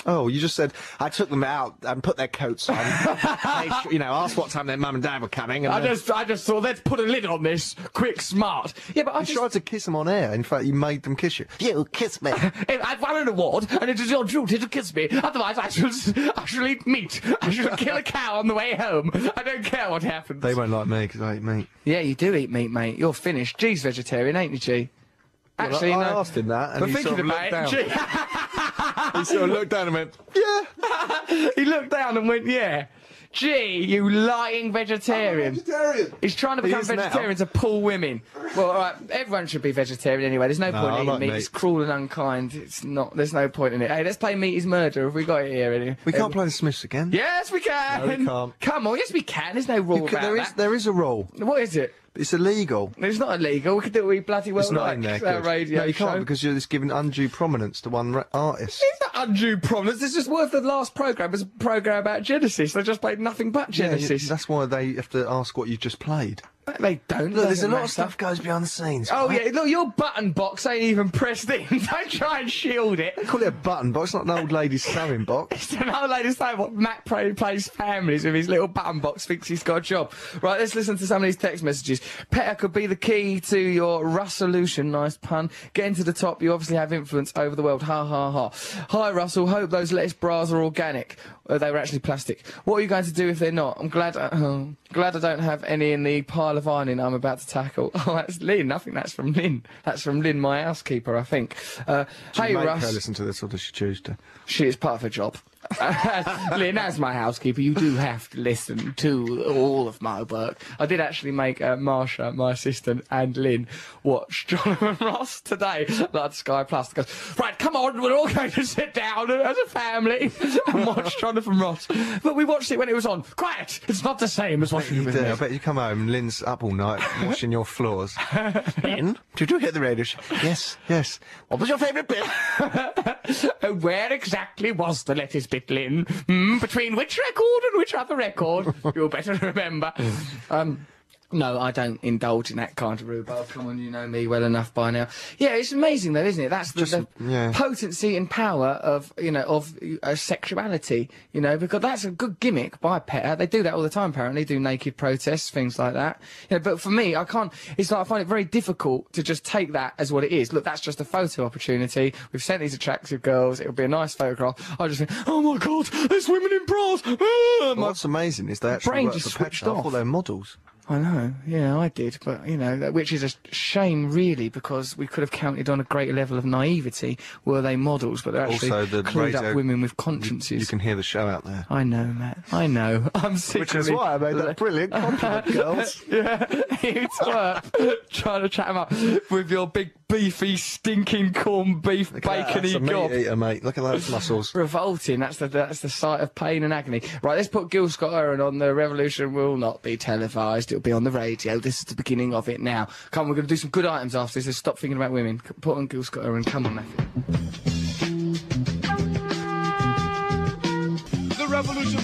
Oh, you just said I took them out and put their coats on. Sure- you know, asked what time their mum and dad were coming. And I just, I just thought let's put a lid on this. Quick, smart. Yeah, but I you just. tried to kiss them on air. In fact, you made them kiss you. You kiss me. I've won an award, and it is your duty to kiss me. Otherwise, I shall, I shall eat meat. I shall kill a cow on the way home. I don't care what happens. they won't like me because I eat meat. Yeah, you do eat meat, mate. You're finished. G's vegetarian, ain't you, G? Actually, I no. asked him that, and but he thinking sort of about looked it, down. He sort of looked down and went, "Yeah." he looked down and went, "Yeah." Gee, you lying vegetarian. vegetarian. He's trying to He become is now. vegetarian to pull women. Well, all right, everyone should be vegetarian anyway. There's no, No, point I in eating like meat. meat. It's cruel and unkind. It's not. There's no point in it. Hey, let's play Meat is Murder. Have we got it here? Any- We can't um, play the Smiths again. Yes, we can. No, we can't. Come on, yes, we can. There's no rule You can- about there is that. there is a rule. What is it? It's illegal. It's not illegal. We can do what we bloody well It's not like. in there. That radio no, you show. can't because you're just giving undue prominence to one artist. It's not undue prominence. It's just worth the last program was a program about Genesis. They just played nothing but Yeah, Genesis. that's why they have to ask what you just played. They don't. Look, there's a lot of stuff goes behind the scenes. Oh right? yeah, look, your button box ain't even pressed in. don't try and shield it. They call it a button box, not an old lady's sewing box. It's an old lady's saying what Matt plays families with his little button box, thinks he's got a job. Right, let's listen to some of these text messages. PETA could be the key to your Russolution, nice pun. Getting to the top, you obviously have influence over the world. Ha ha ha. Hi Russell, hope those lettuce bras are organic. Uh, they were actually plastic. What are you going to do if they're not? I'm glad. I, oh, glad I don't have any in the pile of ironing I'm about to tackle. Oh, that's Lynn. I think that's from Lynn. That's from Lynn, my housekeeper. I think. Uh, hey Russ. listen to this, or does she choose to? She is part of her job. Lynn, as my housekeeper, you do have to listen to all of my work. I did actually make uh, Marsha, my assistant, and Lynn watch Jonathan Ross today, like Sky Plus. Goes, right, come on, we're all going to sit down as a family and watch Jonathan Ross. But we watched it when it was on. Quiet! It's not the same as watching it with I bet you come home and Lynn's up all night washing your floors. Lynn, did you hear the radio? show? Yes, yes. What was your favourite bit? Where exactly was the lettuce bit, Lynn? Hmm, between which record and which other record? You'll better remember. Um, no, I don't indulge in that kind of rhubarb. Come on, you know me well enough by now. Yeah, it's amazing though, isn't it? That's the, Just- the yeah. potency and power of you know of uh, sexuality. You know, because that's a good gimmick by PETA. They do that all the time. Apparently, do naked protests, things like that. You know, but for me, I can't. It's like I find it very difficult to just take that as what it is. Look, that's just a photo opportunity. We've sent these attractive girls. It'll be a nice photograph. I just think, oh my god, there's women in bras. Ah, What's amazing is they actually brain work just for switched PETA. I off. thought they were models. I know, yeah, I did, but you know, which is a shame, really, because we could have counted on a greater level of naivety were they models, but they're actually Also, the clued radio- up women with consciences. you can hear the show out there. I know, Matt. I know. I'm sick. Which is why I made that brilliant compliment, girls. yeah, you twerp, trying to chat them up with your big beefy, stinking corned beef Look at that, bacony that's meat gob. eater, mate. Look at those muscles. Revolting. That's the that's the sight of pain and agony. Right, let's put Gil Scott Heron on. The revolution will not be televised. It'll be on the radio. This is the beginning of it now. Come, on, we're going to do some good items after this. Let's stop thinking about women. Put on Gil Scott Heron. Come on, Matthew. The revolution will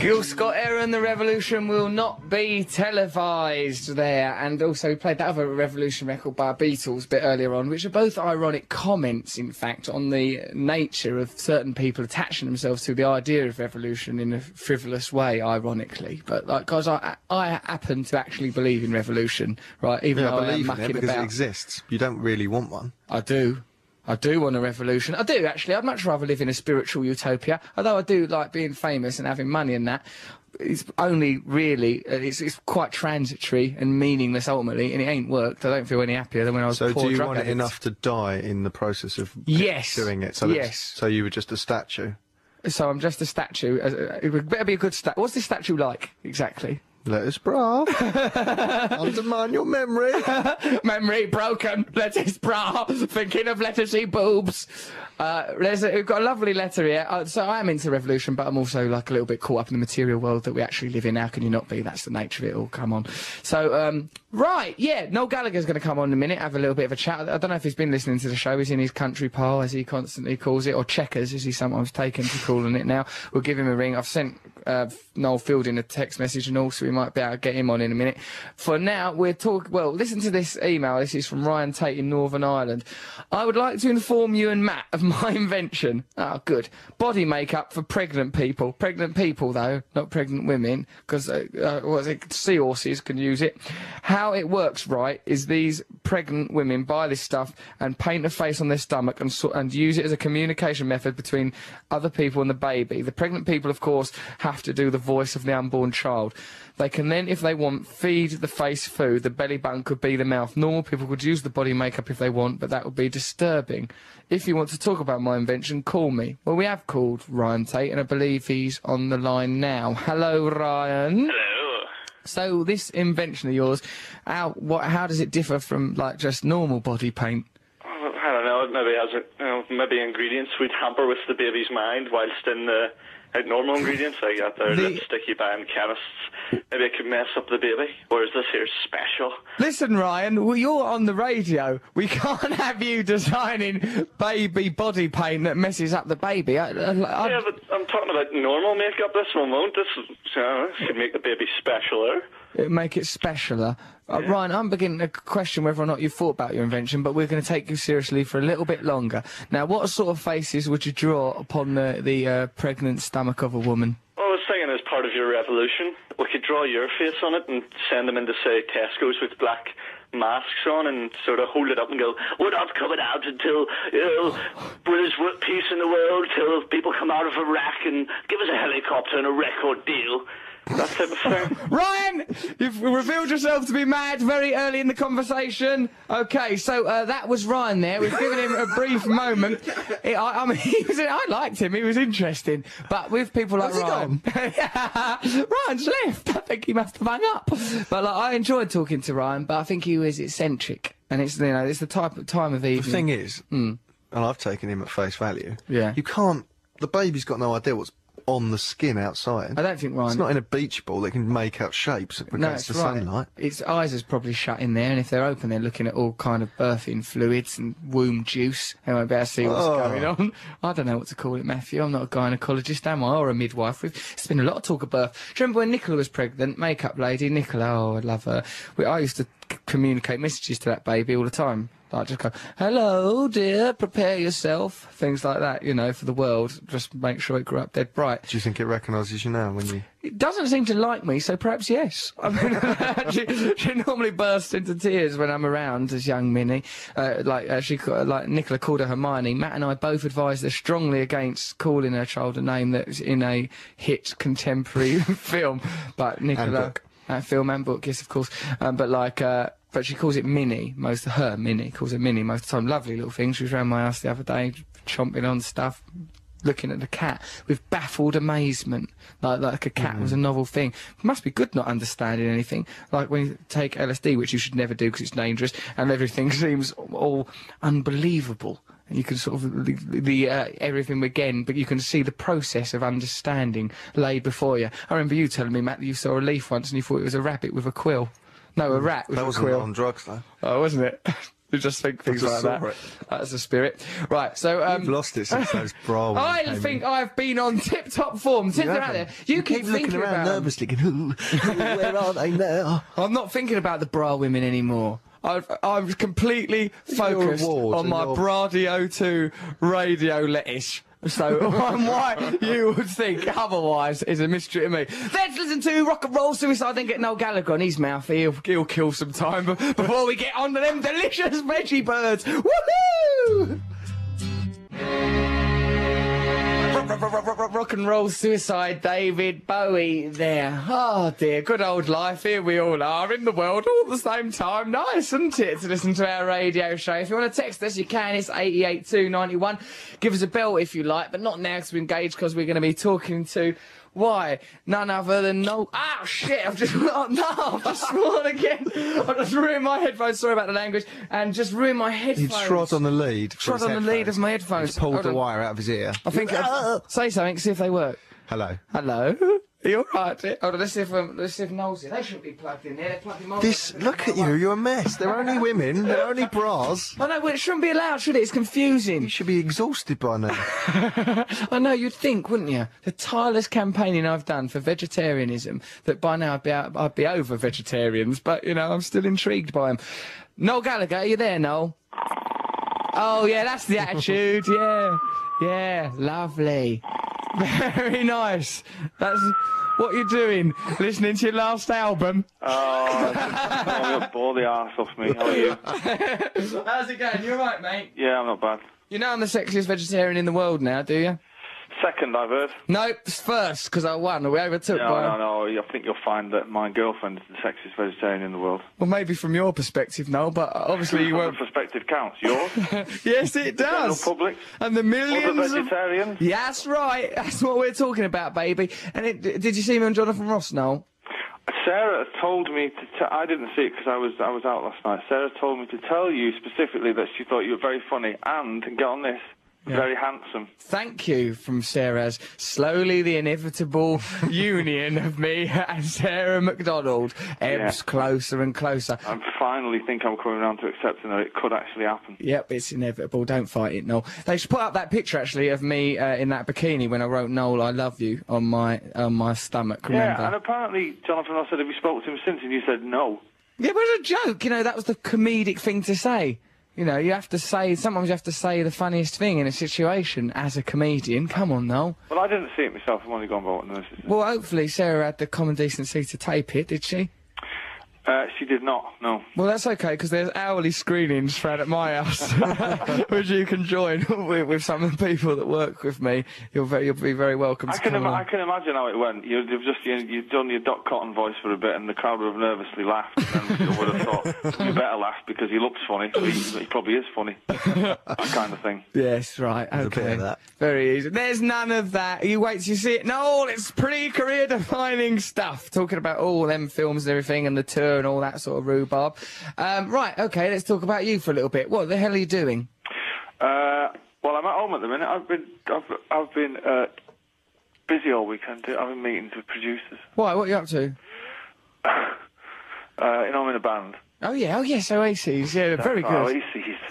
Gil Scott Heron, the revolution will not be televised there. And also, we played that other revolution record by Beatles a bit earlier on, which are both ironic comments, in fact, on the nature of certain people attaching themselves to the idea of revolution in a frivolous way, ironically. But, like, because I, I happen to actually believe in revolution, right? Even Yeah, though I I am believe in it because about. it exists. You don't really want one. I do. I do want a revolution. I do actually. I'd much rather live in a spiritual utopia. Although I do like being famous and having money and that. It's only really uh, it's it's quite transitory and meaningless ultimately, and it ain't worked. I don't feel any happier than when I was So poor do you drug want it addict. enough to die in the process of Yes. doing it? So Yes. So you were just a statue. So I'm just a statue. Uh, It would better be a good statue. What's this statue like exactly? Let us bra. Undermine your memory. Memory broken. Lettuce bra. Thinking of lettucey boobs. Uh, there's a, we've got a lovely letter here. Uh, so I am into revolution, but I'm also like a little bit caught up in the material world that we actually live in. How can you not be? That's the nature of it all. Come on. So um, right, yeah. Noel Gallagher's going to come on in a minute, have a little bit of a chat. I don't know if he's been listening to the show. He's in his country pile, as he constantly calls it, or Chequers, as he's sometimes taken to calling it now. We'll give him a ring. I've sent uh, Noel Fielding a text message and all, so we might be able to get him on in a minute. For now, we're talking. Well, listen to this email. This is from Ryan Tate in Northern Ireland. I would like to inform you and Matt of my invention. Oh, good. Body makeup for pregnant people. Pregnant people, though, not pregnant women, because uh, uh, it? Seahorses can use it. How how it works, right, is these pregnant women buy this stuff and paint a face on their stomach and so, and use it as a communication method between other people and the baby. The pregnant people, of course, have to do the voice of the unborn child. They can then, if they want, feed the face food. The belly button could be the mouth. Normal people could use the body makeup if they want, but that would be disturbing. If you want to talk about my invention, call me. Well, we have called Ryan Tate, and I believe he's on the line now. Hello, Ryan. Hello. So this invention of yours, how what how does it differ from like just normal body paint? I don't know. It maybe has you know, maybe ingredients would hamper with the baby's mind, whilst in the like normal ingredients like that, their The- you buy chemists, maybe it could mess up the baby. Whereas this here's special. Listen, Ryan, well, you're on the radio. We can't have you designing baby body paint that messes up the baby. I, I, I- yeah, but I'm talking about normal makeup. This one won't. This, is- you know, this could make the baby specialer. It'd make it specialer. Uh, Ryan, I'm beginning to question whether or not you've thought about your invention, but we're going to take you seriously for a little bit longer. Now, what sort of faces would you draw upon the, the uh, pregnant stomach of a woman? Well, I was thinking as part of your revolution, we could draw your face on it and send them into, say, Tesco's with black masks on and sort of hold it up and go, we're not coming out until, you know, there's peace in the world, till people come out of Iraq and give us a helicopter and a record deal. That type of thing. Ryan, you've revealed yourself to be mad very early in the conversation. Okay, so uh, that was Ryan there. We've given him a brief moment. I, I mean, he was, I liked him. He was interesting. But with people like Ryan, Ryan's left. I think he must have hung up. But like, I enjoyed talking to Ryan, but I think he was eccentric, and it's you know it's the type of time of evening. The thing is, and I've taken him at face value. Yeah. You can't. The baby's got no idea what's on the skin outside. I don't think Ryan. It's not in a beach ball that can make out shapes against it's the right. sunlight. Its eyes is probably shut in there, and if they're open, they're looking at all kind of birthing fluids and womb juice. They won't be able to see what's Oh. going on. I don't know what to call it, Matthew. I'm not a gynecologist, am I? Or a midwife. It's been a lot of talk of birth. Do you remember when Nicola was pregnant? Makeup lady, Nicola. Oh, I love her. We, I used to communicate messages to that baby all the time. Like just go, hello, dear, prepare yourself. Things like that, you know, for the world. Just make sure it grew up dead bright. Do you think it recognises you now when you? It doesn't seem to like me, so perhaps yes. I mean, she, she normally bursts into tears when I'm around as young Minnie. Uh, like uh, she, like Nicola called her Hermione. Matt and I both advised her strongly against calling her child a name that's in a hit contemporary film. But Nicola, book. uh, film and book, yes, of course. Um, but like, uh, but she calls it Minnie most. of Her Minnie calls it Minnie most of the time. Lovely little thing. She was around my house the other day, chomping on stuff looking at the cat with baffled amazement, like like a cat was a novel thing. It must be good not understanding anything. Like when you take LSD, which you should never do because it's dangerous, and everything seems all unbelievable. And you can sort of the, the uh, everything again, but you can see the process of understanding laid before you. I remember you telling me, Matt, that you saw a leaf once and you thought it was a rabbit with a quill. No, a rat That a wasn't quill. on drugs though. Oh, wasn't it? you just think things just like that. it. That's the spirit. Right, so um, You've lost it since those bra I think in. I've been on tip-top form since they're out there. You, You keep, keep looking thinking around nervously, going, "Ooh, ooh, where are they now?" I'm not thinking about the bra women anymore. I've, I'm completely focused on my Bradio 2 radio lettuce. So why you would think otherwise is a mystery to me. Let's listen to rock and roll suicide, then get Noel Gallagher on his mouth. He'll, he'll kill some time before we get on to them delicious veggie birds. Woohoo! Rock, and roll suicide, David Bowie there. Oh dear, good old life. Here we all are in the world all at the same time. Nice, isn't it, to listen to our radio show? If you want to text us, you can. It's 88291. Give us a bell if you like, but not now because we're engaged because we're going to be talking to. Why? None other than no. Ah, shit! I've just. Oh, no! I've just sworn again. I've just ruined my headphones. Sorry about the language. And just ruined my headphones. He'd trod on the lead. for Trod his on the lead headphones. of my headphones. He's pulled Hold the on. wire out of his ear. I think. say something. See if they work. Hello. Hello. Are you alright? Hold on, let's see if um, let's see if Noel's here. They shouldn't be plugged in there. They're plugged in. This. Look at you. You're a mess. They're only women. They're only bras. I know, well, it shouldn't be allowed, should it? It's confusing. You should be exhausted by now. I know, you'd think, wouldn't you? The tireless campaigning I've done for vegetarianism, that by now I'd be, out, I'd be over vegetarians, but, you know, I'm still intrigued by them. Noel Gallagher, are you there, Noel? Oh, yeah, that's the attitude, yeah. Yeah, lovely. Very nice. That's What you're doing? Listening to your last album? Oh, don't bore the arse off me. How are you? How's it going? You alright, mate? Yeah, I'm not bad. You know I'm the sexiest vegetarian in the world now, do you? Second, I've heard. Nope, it's first, because I won. We overtook No, by... no, no. I think you'll find that my girlfriend is the sexiest vegetarian in the world. Well, maybe from your perspective, Noel, but obviously you won't... perspective counts. Yours? yes, it The does. public? And the millions Other of... vegetarians? Yeah, that's right. That's what we're talking about, baby. And it, did you see me on Jonathan Ross, Noel? Sarah told me to. T- I didn't see it because I was I was out last night. Sarah told me to tell you specifically that she thought you were very funny and get on this, very handsome. Thank you from Sarah's slowly the inevitable union of me and Sarah McDonald ebbs Yeah. closer and closer. I finally think I'm coming around to accepting that it could actually happen. Yep, it's inevitable. Don't fight it, Noel. They should put up that picture actually of me uh, in that bikini when I wrote "Noel, I love you" on my on my stomach. Remember? Yeah, and apparently Jonathan I said, "Have you spoken to him since?" And you said no. Yeah, it was a joke. You know, that was the comedic thing to say. You know, you have to say, sometimes you have to say the funniest thing in a situation as a comedian. Come on, Noel. Well, I didn't see it myself. I'm only going by what the nurses. Well, hopefully Sarah had the common decency to tape it, did she? Uh, she did not. No. Well, that's okay, because there's hourly screenings found at my house, which you can join with, with some of the people that work with me. You'll, very, you'll be very welcome I to can, come Im- I can imagine how it went. You'd have just you, you'd done your Dot Cotton voice for a bit, and the crowd would have nervously laughed. And you would have thought you better laugh because he looks funny. He, he probably is funny. that kind of thing. Yes, right, a bit okay. of that. Very easy. There's none of that. You wait till you see it. No, it's pretty career defining stuff. Talking about all them films and everything and the tour and all that sort of rhubarb. Um, right, okay, let's talk about you for a little bit. What the hell are you doing? Uh, well, I'm at home at the minute. I've been I've, I've been uh, busy all weekend. Having meetings with producers. Why, what are you up to? Uh, you know, I'm in a band. Oh, yeah, oh, yes, Oasis. Yeah, very good. Oasis.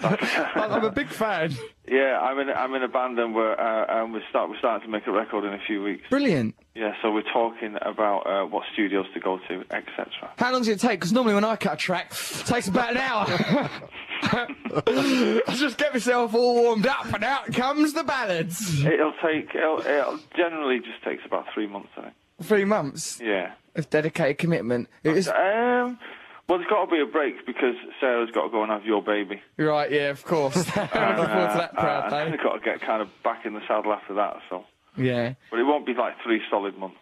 I'm a big fan. Yeah, I'm in I'm in a band and we're uh, and we start we're starting to make a record in a few weeks. Brilliant. Yeah, so we're talking about uh, what studios to go to, etc. How long does it take? Because normally when I cut a track, it takes about an hour. I just get myself all warmed up, and out comes the ballads. It'll take it'll, it'll generally just takes about three months, I think. Three months Yeah. of dedicated commitment. It is Um. Well, there's got to be a break because Sarah's got to go and have your baby. right. Yeah, of course. Looking forward to that proud uh, day. I've got to get kind of back in the saddle after that. So, Yeah. but it won't be like three solid months.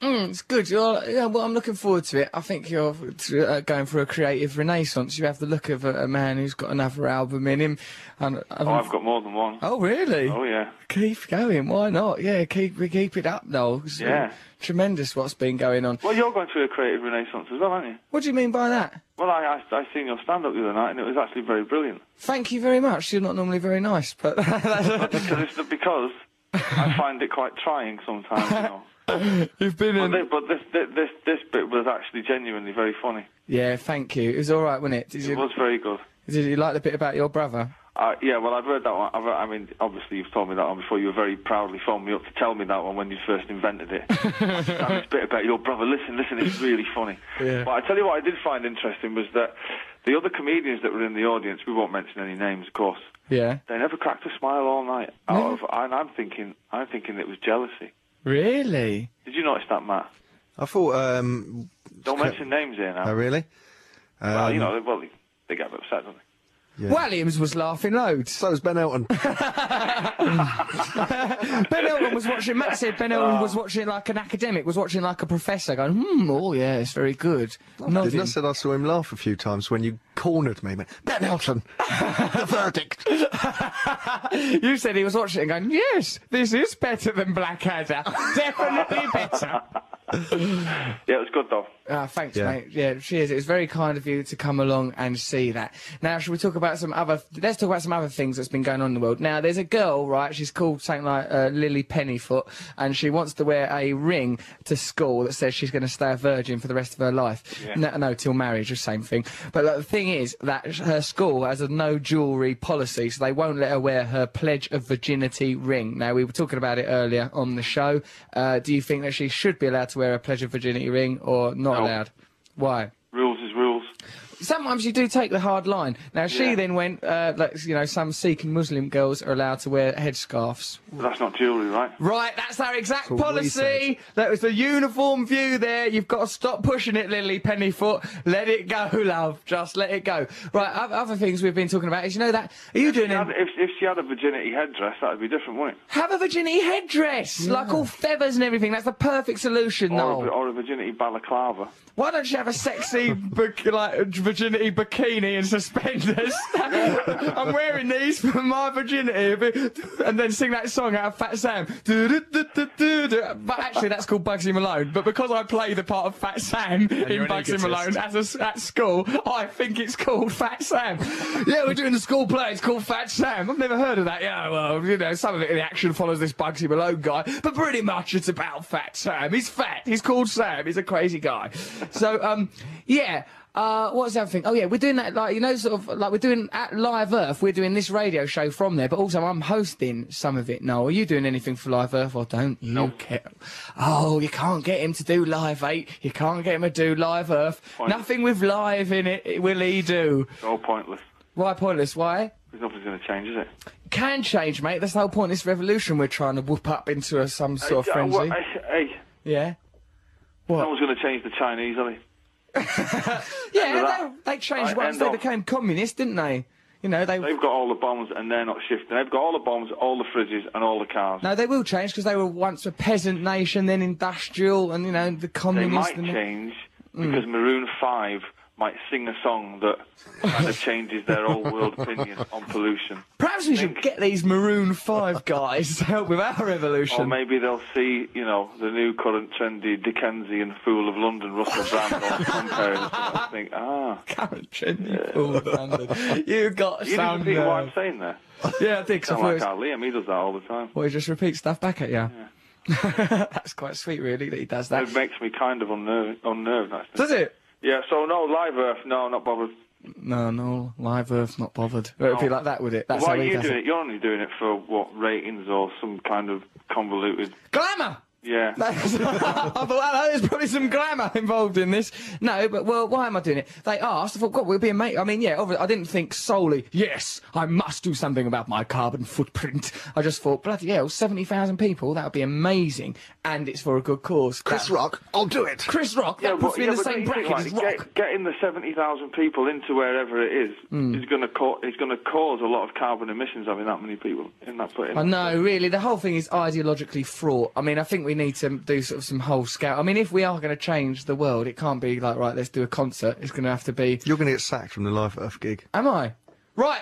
Mm, it's good. You're, yeah, well, I'm looking forward to it. I think you're uh, going for a creative renaissance. You have the look of a, a man who's got another album in him. And, and Oh, I've got more than one. Oh, really? Oh, yeah. Keep going. Why not? Yeah, keep we keep it up, Noel. Yeah. tremendous what's been going on. Well, you're going through a creative renaissance as well, aren't you? What do you mean by that? Well, I I, I seen your stand up the other night, and it was actually very brilliant. Thank you very much. You're not normally very nice, but because because I find it quite trying sometimes. You know. you've been But, in. thi- but this, this this this bit was actually genuinely very funny. Yeah, thank you. It was all right, wasn't it? Did It you was very good. did you like the bit about your brother? Uh, yeah, well, I've heard that one. I've, I mean, obviously, you've told me that one before. You were very proudly phoned me up to tell me that one when you first invented it. and this bit about your brother. Listen, listen, it's really funny. Yeah. But I tell you what, I did find interesting was that the other comedians that were in the audience. We won't mention any names, of course. Yeah. They never cracked a smile all night. Out of, and I'm thinking, I'm thinking it was jealousy. Really? Did you notice that, Matt? I thought, um, Don't mention names here now. oh really? well, you Um, know, well, they get upset, don't they? Walliams was laughing loads. So was Ben Elton. Ben Elton was watching. Matt said Ben Elton was watching like an academic, was watching like a professor, going, "Hmm, oh yeah, it's very good." Didn't I said I saw him laugh a few times when you cornered me, man. Ben Elton, the verdict. you said he was watching it and going, "Yes, this is better than Blackadder. Definitely better." Yeah, it was good though. Ah, thanks, Yeah. mate. Yeah, cheers. It was very kind of you to come along and see that. Now, should we talk about some other? Let's talk about some other things that's been going on in the world. Now, there's a girl, right? She's called something like uh, Lily Pennyfoot, and she wants to wear a ring to school that says she's going to stay a virgin for the rest of her life. Yeah. No, no, till marriage, the same thing. But like, the thing is that her school has a no jewellery policy, so they won't let her wear her pledge of virginity ring. Now, we were talking about it earlier on the show. Uh, do you think that she should be allowed to wear a pledge of virginity ring or not No. allowed? Why? Rules is rules. Sometimes you do take the hard line. Now she Yeah. then went, uh, like, you know, some Sikh and Muslim girls are allowed to wear headscarves. But that's not jewellery, right? Right, that's our exact That's policy. That was the uniform view there. You've got to stop pushing it, Lily Pennyfoot. Let it go, love. Just let it go. Right, other things we've been talking about is, you know that, are you doing If, it? if, if she had a virginity headdress, that'd be different, wouldn't it? Have a virginity headdress, like all feathers and everything. That's the perfect solution, Or, Noel. a, or a virginity balaclava. Why don't you have a sexy bec- like virginity bikini and suspenders? I'm wearing these for my virginity, and then sing that song out of Fat Sam. But actually, that's called Bugsy Malone. But because I play the part of Fat Sam you're in Bugsy egotist. Malone as a s at school, I think it's called Fat Sam. Yeah, we're doing the school play. It's called Fat Sam. I've never heard of that. Yeah, well, you know, some of it in the action follows this Bugsy Malone guy, but pretty much it's about Fat Sam. He's fat. He's called Sam. He's a crazy guy. So, um, yeah. Uh, what's other thing? Oh yeah, we're doing that like you know, sort of like we're doing at Live Earth. We're doing this radio show from there, but also I'm hosting some of it. No, are you doing anything for Live Earth or don't you care? Oh, you can't get him to do Live Eight. You can't get him to do Live Earth. Pointless. Nothing with live in it. Will he do? It's all pointless. Why pointless? Why? There's nothing's going to change, is it? Can change, mate. That's the whole point. of This revolution we're trying to whoop up into a, some sort of uh, frenzy. hey, hey, Yeah. no one's going to change the Chinese, are they? Yeah, they, they changed Right, once they of. became communist, didn't they? You know, they They've got all the bombs and they're not shifting. They've got all the bombs, all the fridges, and all the cars. no, they will change because they were once a peasant nation, then industrial, and you know the they communist. might and change Mm. because Maroon 5 might sing a song that kind of changes their whole world opinion on pollution. Perhaps we should get these Maroon Five guys to help with our evolution. Or maybe they'll see, you know, the new current trendy Dickensian fool of London, Russell Brand, on comparing us and think, ah. Current trendy fool of London. You got You some. didn't repeat what. I'm saying there. Yeah, I think so. Like our Liam, he does that all the time. Well, he just repeats stuff back at you. That's quite sweet, really, that he does that. It makes me kind of unnerved. unnerved actually. Does it? Yeah, so no, Live Earth, no, not bothered. No, no, live Earth, not bothered. It would be like that, would it? That's Why how are you doing it. it? You're only doing it for what ratings or some kind of convoluted. Glamour. Yeah. I thought, well, there's probably some glamour involved in this. No, but well, why am I doing it? They asked. I thought, God, we'll be amazing. I mean, yeah, obvi- I didn't think solely. Yes, I must do something about my carbon footprint. I just thought, bloody hell, seventy thousand people. That would be amazing, and it's for a good cause. Chris That- Rock, I'll do it. Chris Rock. That puts me in the but same don't you think, bracket as Rock. get- getting the seventy thousand people into wherever it is Hmm. is going to co- is going to cause a lot of carbon emissions having that many people in that put in. I know, really. The whole thing is ideologically fraught. I mean, I think we need to do sort of some whole scale. I mean, if we are going to change the world, it can't be like, right, let's do a concert. It's going to have to be. You're going to get sacked from the Live Earth gig. Am I? Right.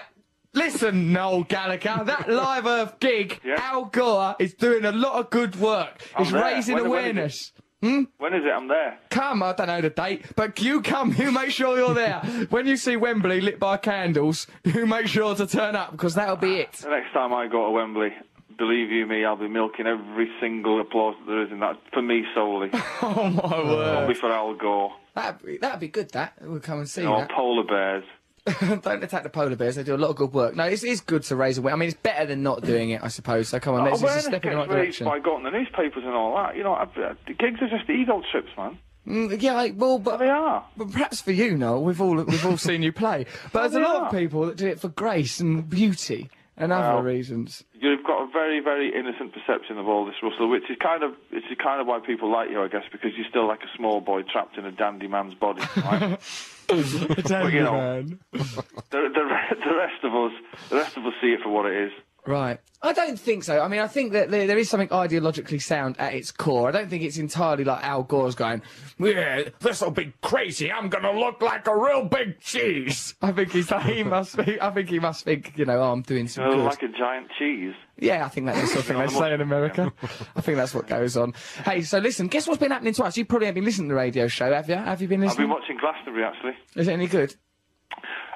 Listen, Noel Gallagher, that Live Earth gig, yeah. Al Gore is doing a lot of good work. I'm It's there. raising When- when is it? awareness. Hmm? When is it? I'm there. Come, I don't know the date, but you come, you make sure you're there. when you see Wembley lit by candles, you make sure to turn up, because that'll be it. The next time I go to Wembley, believe you me, I'll be milking every single applause that there is in that for me solely. Oh my Not word. be for Al Gore That'd be, that'd be good, that. We'll come and see or that. polar bears. Don't attack the polar bears. They do a lot of good work. No, it's, it's good to raise awareness. I mean, it's better than not doing it, I suppose. So come on, let's, Awareness step in the right raised direction. by to the newspapers and all that. You know, I, I, the gigs are just ego trips, man. Mm, yeah, like, well, but they are. But perhaps for you, Noel, we've all we've all seen you play. But there's a lot of people that do it for grace and beauty and other reasons. Got a very, very innocent perception of all this, Russell, which is kind of which is kind of why people like you, I guess, because you're still like a small boy trapped in a dandy man's body, right? but you know, the, the the rest of us, the rest of us see it for what it is. Right. I don't think so. I mean, I think that there, there is something ideologically sound at its core. I don't think it's entirely like Al Gore's going, yeah, this'll be crazy. I'm going to look like a real big cheese. I think he's like, he must be, I think he must think, you know, oh, I'm doing some oh, good. like a giant cheese. Yeah, I think that's the sort of thing they say in America. I think that's what goes on. Hey, so listen, guess what's been happening to us? You probably haven't been listening to the radio show, have you? Have you been listening? I've been watching Glastonbury actually. Is it any good?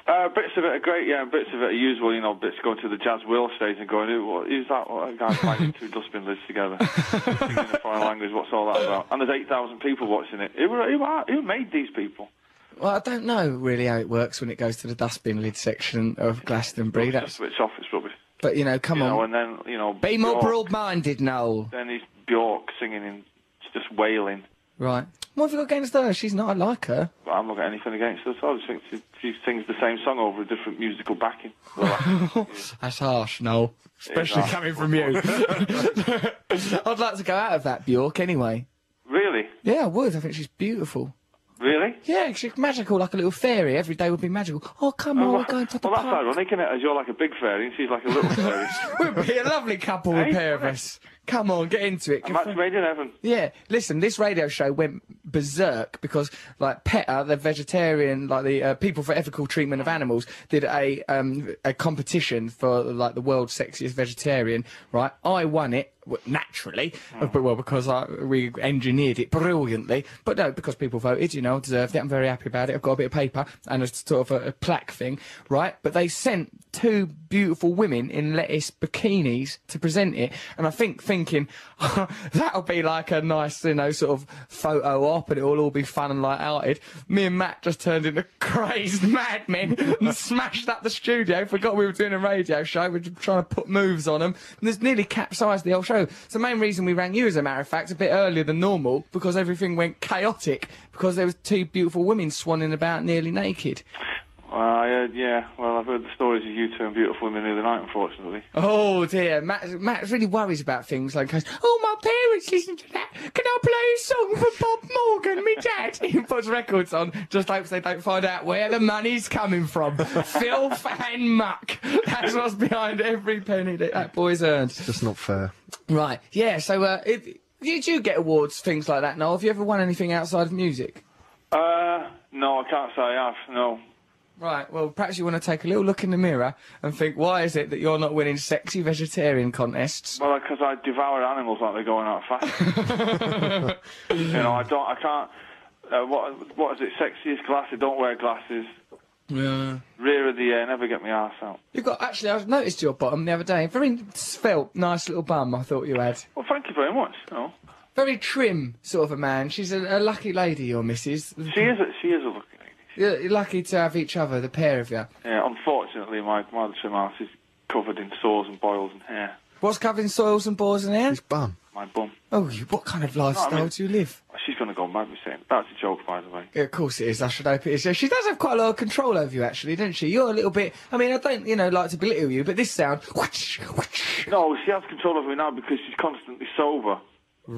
Uh, bits of it are great, yeah, and bits of it are usual, you know, bits going to the Jazz Will stage and going, Who, what, who's that what, a guy banging two dustbin lids together? Singing a foreign language, what's all that about? And there's 8,000 people watching it. Who, who, who made these people? Well, I don't know really how it works when it goes to the dustbin lid section of Glastonbury. That's, switch off, it's rubbish. but you know, come you on, know, and then, you know, be more broad-minded, Noel. Then he's Bjork singing and just wailing. Right. What have you got against her? She's not. I like her. But I'm not got anything against her at all. I just think she, she sings the same song over a different musical backing. Well, That's harsh, no. Especially harsh. coming from you. I'd like to go out of that Bjork anyway. really? Yeah, I would. I think she's beautiful. Really? Yeah, she's magical, like a little fairy. Every day would be magical. Oh, come oh, on, well, we're going to the park. well, that's park. ironic, isn't it? As you're like a big fairy and she's like a little fairy. We'd be a lovely couple, the Hey, pair of us. Come on, get into it. made in heaven. Yeah, listen, this radio show went berserk because, like, PETA, the vegetarian, like the uh, People for Ethical Treatment of Animals, did a um, a competition for like the world's sexiest vegetarian. Right, I won it naturally, uh, but well because I, we engineered it brilliantly. But no, because people voted, you know, I deserved it. I'm very happy about it. I've got a bit of paper and a sort of a, a plaque thing, right? But they sent two beautiful women in lettuce bikinis to present it, and I think thinking that'll be like a nice, you know, sort of photo op, and it'll all be fun and light-hearted. Me and Matt just turned into crazed madmen and smashed up the studio. Forgot we were doing a radio show. We We're trying to put moves on them, and there's nearly capsized the whole show. It's the main reason we rang you, as a matter of fact, a bit earlier than normal because everything went chaotic because there was two beautiful women swanning about nearly naked. Well, I heard, yeah, well, I've heard the stories of you two and beautiful women of the other night, unfortunately. Oh dear, Matt, Matt really worries about things like, goes, oh my parents listen to that. Can I play a song for Bob Morgan, me dad? He puts records on, just hopes they don't find out where the money's coming from. Filth and muck. That's what's behind every penny that that boy's earned. It's Just not fair. Right, yeah. So, uh, if, did you get awards, things like that? Noel, have you ever won anything outside of music? Uh, no, I can't say I have, no. Right, well, perhaps you want to take a little look in the mirror and think, why is it that you're not winning sexy vegetarian contests? Well, because I devour animals like they're going out of fashion. you know, I don't, I can't. Uh, what, what is it? Sexiest glasses? Don't wear glasses. Yeah. Rear of the air. Never get my arse out. You've got, actually, I noticed your bottom the other day. Very svelte, nice little bum, I thought you had. Well, thank you very much. Know, Very trim, sort of a man. She's a, a lucky lady, your missus. she is. A, she is a. You're, you're lucky to have each other, the pair of you. Yeah, unfortunately, my my trim arse is covered in sores and boils and hair. What's covered in soils and boils and hair? His bum. My bum. Oh, you, what kind of lifestyle mean- do you live? She's going to go mad with saying that's a joke, by the way. Yeah, of course it is. I should hope it is. Yeah, she does have quite a lot of control over you, actually, doesn't she? You're a little bit. I mean, I don't, you know, like to belittle you, but this sound. whoosh, whoosh. No, she has control over me now because she's constantly sober. She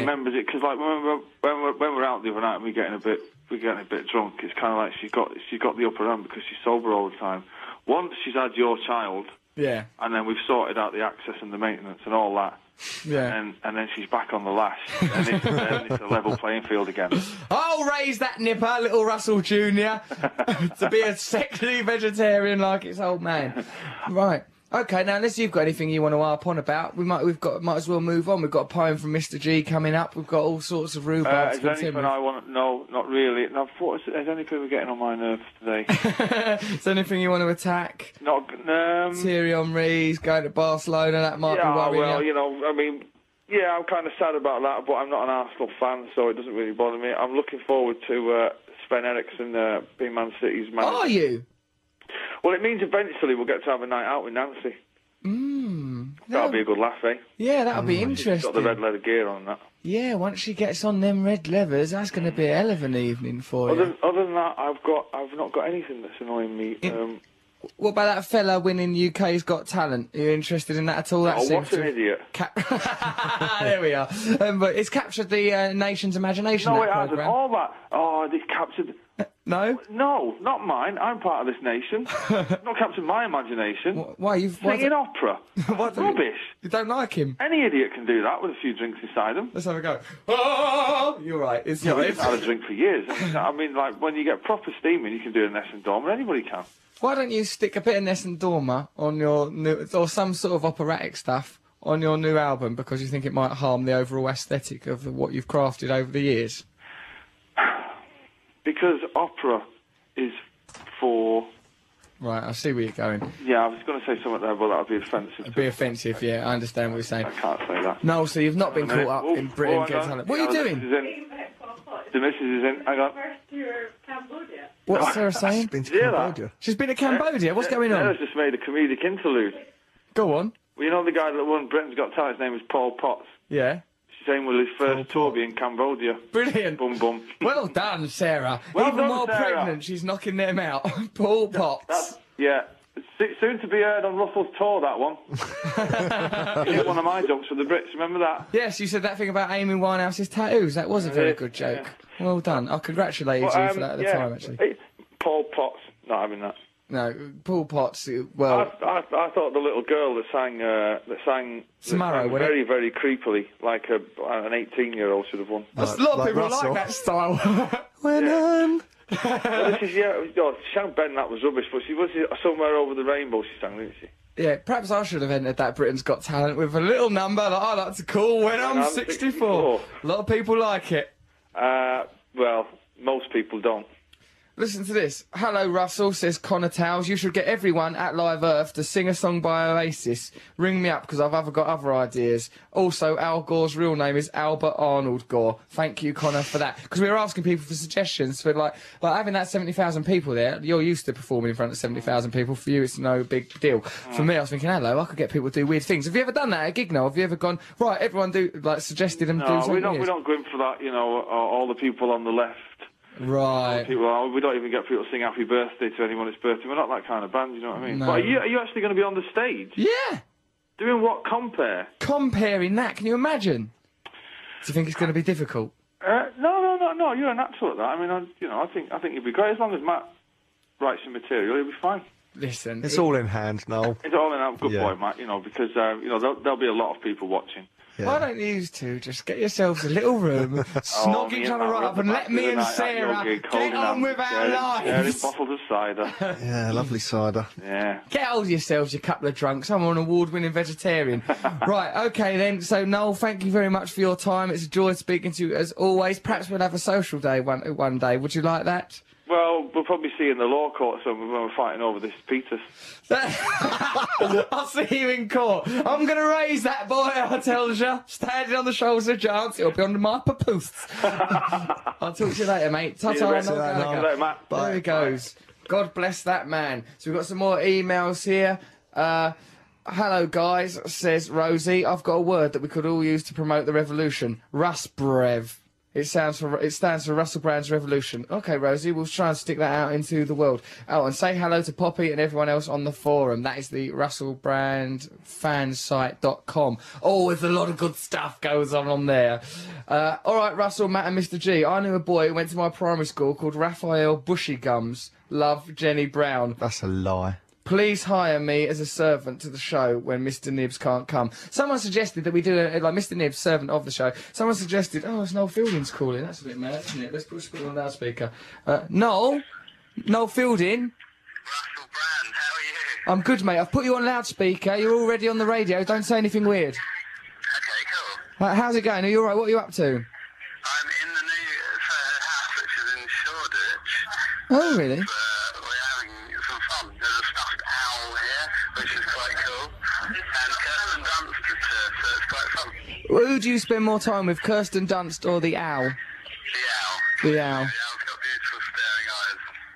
remembers it because, like, when we're, when we're when we're out the other night and we're getting a bit we're getting a bit drunk, it's kind of like she's got she's got the upper hand because she's sober all the time. Once she's had your child, Yeah. and then we've sorted out the access and the maintenance and all that, Yeah. and and then she's back on the lash, and it's, then it's a level playing field again. I'll raise that nipper, little Russell Jr., to be a sexy vegetarian like its old man. Right. Okay, now unless you've got anything you want to harp on about, we might we've got might as well move on. We've got a poem from Mr. G coming up. We've got all sorts of Uh, rhubarb is to there anything continue. I want? No, not really. No, what is, is anything we're getting on my nerves today? Is there anything you want to attack? not um, Thierry Henry's going to Barcelona. That might yeah, be worrying well, you. you know, I mean, yeah, I'm kind of sad about that, but I'm not an Arsenal fan, so it doesn't really bother me. I'm looking forward to uh, Sven Eriksson uh, being Man City's manager. Are you? Well, it means eventually we'll get to have a night out with Nancy. Mm. That'll be a good laugh, eh? Yeah, that'll be interesting. Got the red leather gear on that. Yeah, once she gets on them red levers, that's going to be a hell of an evening for Other, you. other than that, I've got, I've not got anything that's annoying me. Um, What about that fella winning UK's Got Talent? Are you interested in that at all? That oh, seems what an to- idiot! there we are. Um, but it's captured the uh, nation's imagination. No, that it hasn't. All that. Oh, it's captured. No. No, not mine. I'm part of this nation. not captured my imagination. Why you've why Singing opera. what the- Rubbish. You don't like him? Any idiot can do that with a few drinks inside them. Let's have a go. Oh, you're right. It's not. I've had a drink for years. I mean, I mean, like when you get proper steaming, you can do a Nessun Dorma. Anybody can. Why don't you stick a bit of Nessun Dorma on your new, or some sort of operatic stuff on your new album because you think it might harm the overall aesthetic of what you've crafted over the years? Because opera is for. Right, I see where you're going. Yeah, I was going to say something there, but that would be offensive. It'd be offensive, yeah, I understand what you're saying. I can't say that. No, so you've not been Hang on a caught up minute. in Britain oh, hang Get on. Talent. What are you doing? The missus is in. The missus is in. Hang on. What's Sarah saying? She's Been to Hear that? Cambodia. She's been to Cambodia. What's going on? Sarah's on? just made a comedic interlude. Go on. Well, you know the guy that won Britain's Got Talent. His name was Paul Potts. Yeah. Same with his first tour in Cambodia. Brilliant. Bum bum. Well done, Sarah. Well Even done, while Sarah. pregnant, she's knocking them out. Paul Potts. Yeah. Soon to be heard on Russell's tour, that one. hit one of my jokes for the Brits, remember that? Yes, you said that thing about Amy Winehouse's tattoos. That was a very good joke. Well done. I congratulated Well, you um, for that at the yeah, time, actually. Paul Potts, not having that. No, Paul Potts. uh, Well, I, I, I thought the little girl that sang, uh, that sang, that Tomorrow, sang wasn't very, very creepily, like a, an 18 year old should have won. a lot of people like that style. when I'm. well, this is, yeah, oh, Sean Ben, that was rubbish, but she was somewhere over the rainbow, she sang, didn't she? Yeah, perhaps I should have entered that Britain's Got Talent with a little number that I like to call When I'm, I'm 64. A lot of people like it. Uh, well, most people don't. Listen to this. Hello, Russell, says Connor Towles. You should get everyone at Live Earth to sing a song by Oasis. Ring me up because I've other got other ideas. Also, Al Gore's real name is Albert Arnold Gore. Thank you, Connor, for that. Because we were asking people for suggestions for like, like having that 70,000 people there. You're used to performing in front of 70,000 people. For you, it's no big deal. For me, I was thinking, hello, I could get people to do weird things. Have you ever done that at a gig now? Have you ever gone, right, everyone do, like, suggested them do No, we don't, weird? we don't go in for that, you know, all all the people on the left. Right. People, we don't even get people to sing happy birthday to anyone it's birthday. We're not that kind of band, you know what I mean? No. But are you, are you actually going to be on the stage? Yeah. Doing what compare? Comparing that, can you imagine? Do you think it's going to be difficult? Uh, no, no, no, no. You're a natural at that. I mean, I, you know, I think I think you'll be great as long as Matt writes some material. He'll be fine. Listen, It's all in hand, Noel. It's all in a good Yeah. boy, Matt. You know, because uh, you know there'll, there'll be a lot of people watching. Why don't you two just get yourselves a little room, oh, snog me each and other Matt up, and let me other and Sarah your get on hands, with our sharing- sharing lives? bottles of cider. Yeah, lovely cider. Yeah. Get hold of yourselves, you couple of drunks. I'm an award-winning vegetarian. right, okay then. So Noel, thank you very much for your time. It's a joy speaking to you as always. Perhaps we'll have a social day one one day. Would you like that? Well, we'll probably see you in the law court when we're fighting over this Peters. I'll see you in court. I'm going to raise that boy, I tells you. Standing on the shoulders of giants, it'll be under my papoose. I'll talk to you later, mate. Ta-ta, See you Gallagher. later, Matt. There he goes. God bless that man. So we've got some more emails here. Uh, hello, guys, says Rosie. I've got a word that we could all use to promote the revolution. Rusbrev. It stands for it stands for Russell Brand's Revolution. Okay, Rosie, we'll try and stick that out into the world. Oh, and say hello to Poppy and everyone else on the forum. That is the Russell Brand fansite.com. Oh, there's a lot of good stuff goes on on there. Uh, all right, Russell, Matt, and Mr. G. I knew a boy who went to my primary school called Raphael Bushy Gums. Love Jenny Brown. That's a lie. Please hire me as a servant to the show when Mr. Nibs can't come. Someone suggested that we do a, like Mr. Nibs, servant of the show. Someone suggested, oh, it's Noel Fielding's calling. That's a bit mad, isn't it? Let's put, let's put it on loudspeaker. Uh, Noel? Noel Fielding? Russell Brand, how are you? I'm good, mate. I've put you on loudspeaker. You're already on the radio. Don't say anything weird. Okay, cool. how's it going? Are you alright? What are you up to? I'm in the new uh, house, which is in Shoreditch. Oh, really? Who do you spend more time with, Kirsten Dunst or the owl? The owl. The owl. Of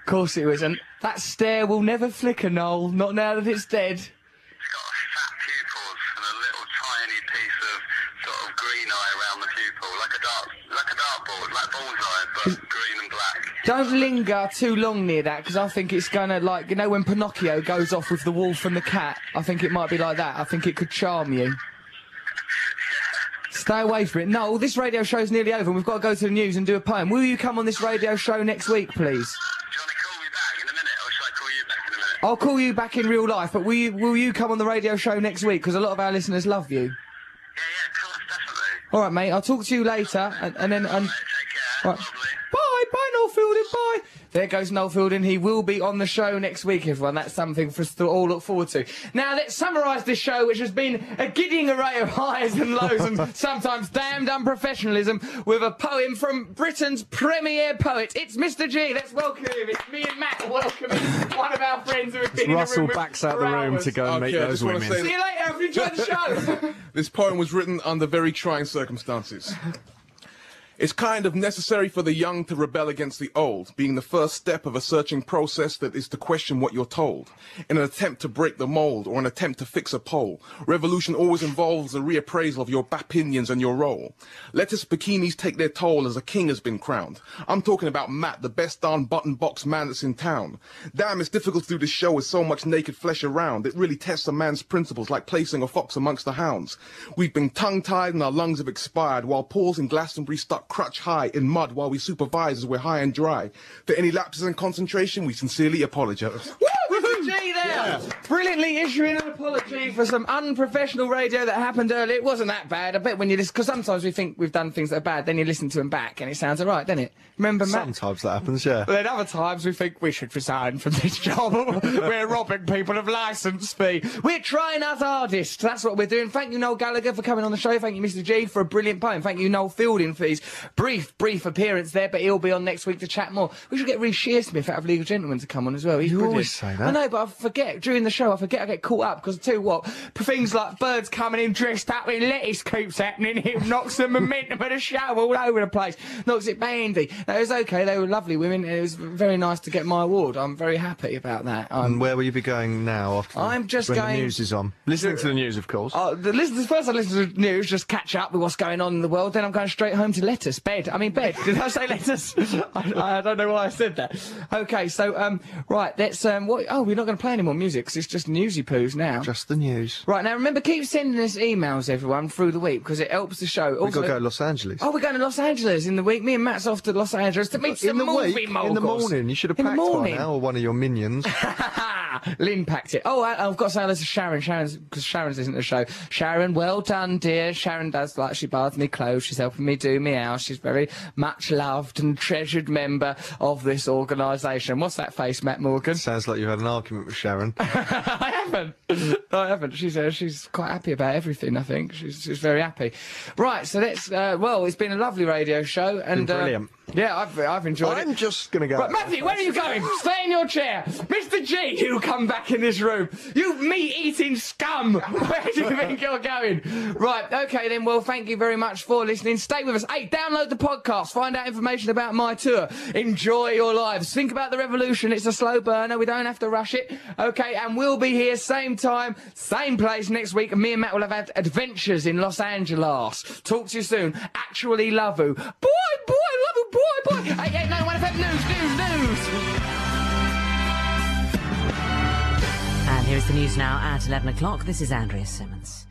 course it was, and that stare will never flicker, Noel. Not now that it's dead. It's got fat pupils and a little tiny piece of sort of green eye around the pupil, like a dart, like a dartboard, like bullseye, but green and black. Don't linger too long near that, because I think it's gonna, like, you know, when Pinocchio goes off with the wolf and the cat, I think it might be like that. I think it could charm you. Stay away from it. No, this radio show's nearly over and we've got to go to the news and do a poem. Will you come on this radio show next week, please? Johnny, call me back in a minute or shall I'll call you back in real life, but will you, will you come on the radio show next week? Because a lot of our listeners love you. Yeah, yeah, of course, definitely. All right, mate. I'll talk to you later, and, and then. And, Right. Bye, bye, Noel Fielding. Bye. There goes Noel Fielding. He will be on the show next week, everyone. That's something for us to all look forward to. Now, let's summarise this show, which has been a giddying array of highs and lows and sometimes damned unprofessionalism, with a poem from Britain's premier poet. It's Mr. G. Let's welcome him. It's me and Matt welcoming one of our friends who have been in the Russell room backs out for the room hours. to go and meet Okay, I those women. See you later. Hope you enjoyed the show. This poem was written under very trying circumstances. It's kind of necessary for the young to rebel against the old, being the first step of a searching process that is to question what you're told. In an attempt to break the mold or an attempt to fix a pole, revolution always involves a reappraisal of your opinions and your role. Let Lettuce bikinis take their toll as a king has been crowned. I'm talking about Matt, the best darn button box man that's in town. Damn, it's difficult to do this show with so much naked flesh around. It really tests a man's principles like placing a fox amongst the hounds. We've been tongue-tied and our lungs have expired while Paul's in Glastonbury stuck crutch high in mud while we supervise as we're high and dry. For any lapses in concentration, we sincerely apologise. Woo! Mr. G there! Brilliantly issuing an apology for some unprofessional radio that happened earlier. It wasn't that bad. I bet when you listen, because sometimes we think we've done things that are bad, then you listen to them back and it sounds alright, doesn't it? Remember, Matt? Sometimes that happens, yeah. But then other times we think we should resign from this job. we're robbing people of licence fee. We're trying our hardest. That's what we're doing. Thank you, Noel Gallagher, for coming on the show. Thank you, Mr. G, for a brilliant poem. Thank you, Noel Fielding, for his brief, brief appearance there, but he'll be on next week to chat more. We should get Reece Shearsmith out of League of Gentlemen to come on as well. He's You brilliant. always say that. I know, but I forget. During the show, I forget I get caught up because I tell you what, things like birds coming in dressed up in lettuce keeps happening. It knocks the momentum of the show all over the place. Knocks it bandy. No, it was okay. They were lovely women. It was very nice to get my award. I'm very happy about that. I'm And where will you be going now after I'm just when going- the news is on? Listening to the news, of course. Oh, the listen, first I listen to the news, just catch up with what's going on in the world. Then I'm going straight home to lettuce, bed. I mean bed. Did I say lettuce? I, I don't know why I said that. Okay, so um, right, let's um, what? Oh, we're not going to play any more music 'cause it's just newsy poos now. Just the news. Right now, remember, keep sending us emails, everyone, through the week because it helps the show. We've got to go to Los Angeles. Oh, we're going to Los Angeles in the week. Me and Matt's off to Los Angeles to meet in some the movie week, moguls. in the morning. You should have In packed by now, or one of your minions. Lynn packed it. Oh, I, I've got to say hello to Sharon. Sharon's because Sharon's isn't the show. Sharon, well done, dear. Sharon does like she baths me clothes. She's helping me do me out. She's very much loved and treasured member of this organisation. What's that face, Matt Morgan? Sounds like you had an argument with Sharon. I haven't. I haven't. She's uh, she's quite happy about everything. I think she's she's very happy. Right. So let's. Uh, well, it's been a lovely radio show and uh, brilliant. Yeah, I've I've enjoyed it. I'm just going to go. Right, Matthew, where are you going? Stay in your chair. Mr. G, you come back in this room. You meat-eating scum. Where do you think you're going? Right, okay then. Well, thank you very much for listening. Stay with us. Hey, download the podcast. Find out information about my tour. Enjoy your lives. Think about the revolution. It's a slow burner. We don't have to rush it. Okay, and we'll be here same time, same place next week. And me and Matt will have had adventures in Los Angeles. Talk to you soon. Actually love you. Boy, boy, love you, boy, boy. News, news, news? And here's the news now at 11 o'clock. This is Andrea Simmons.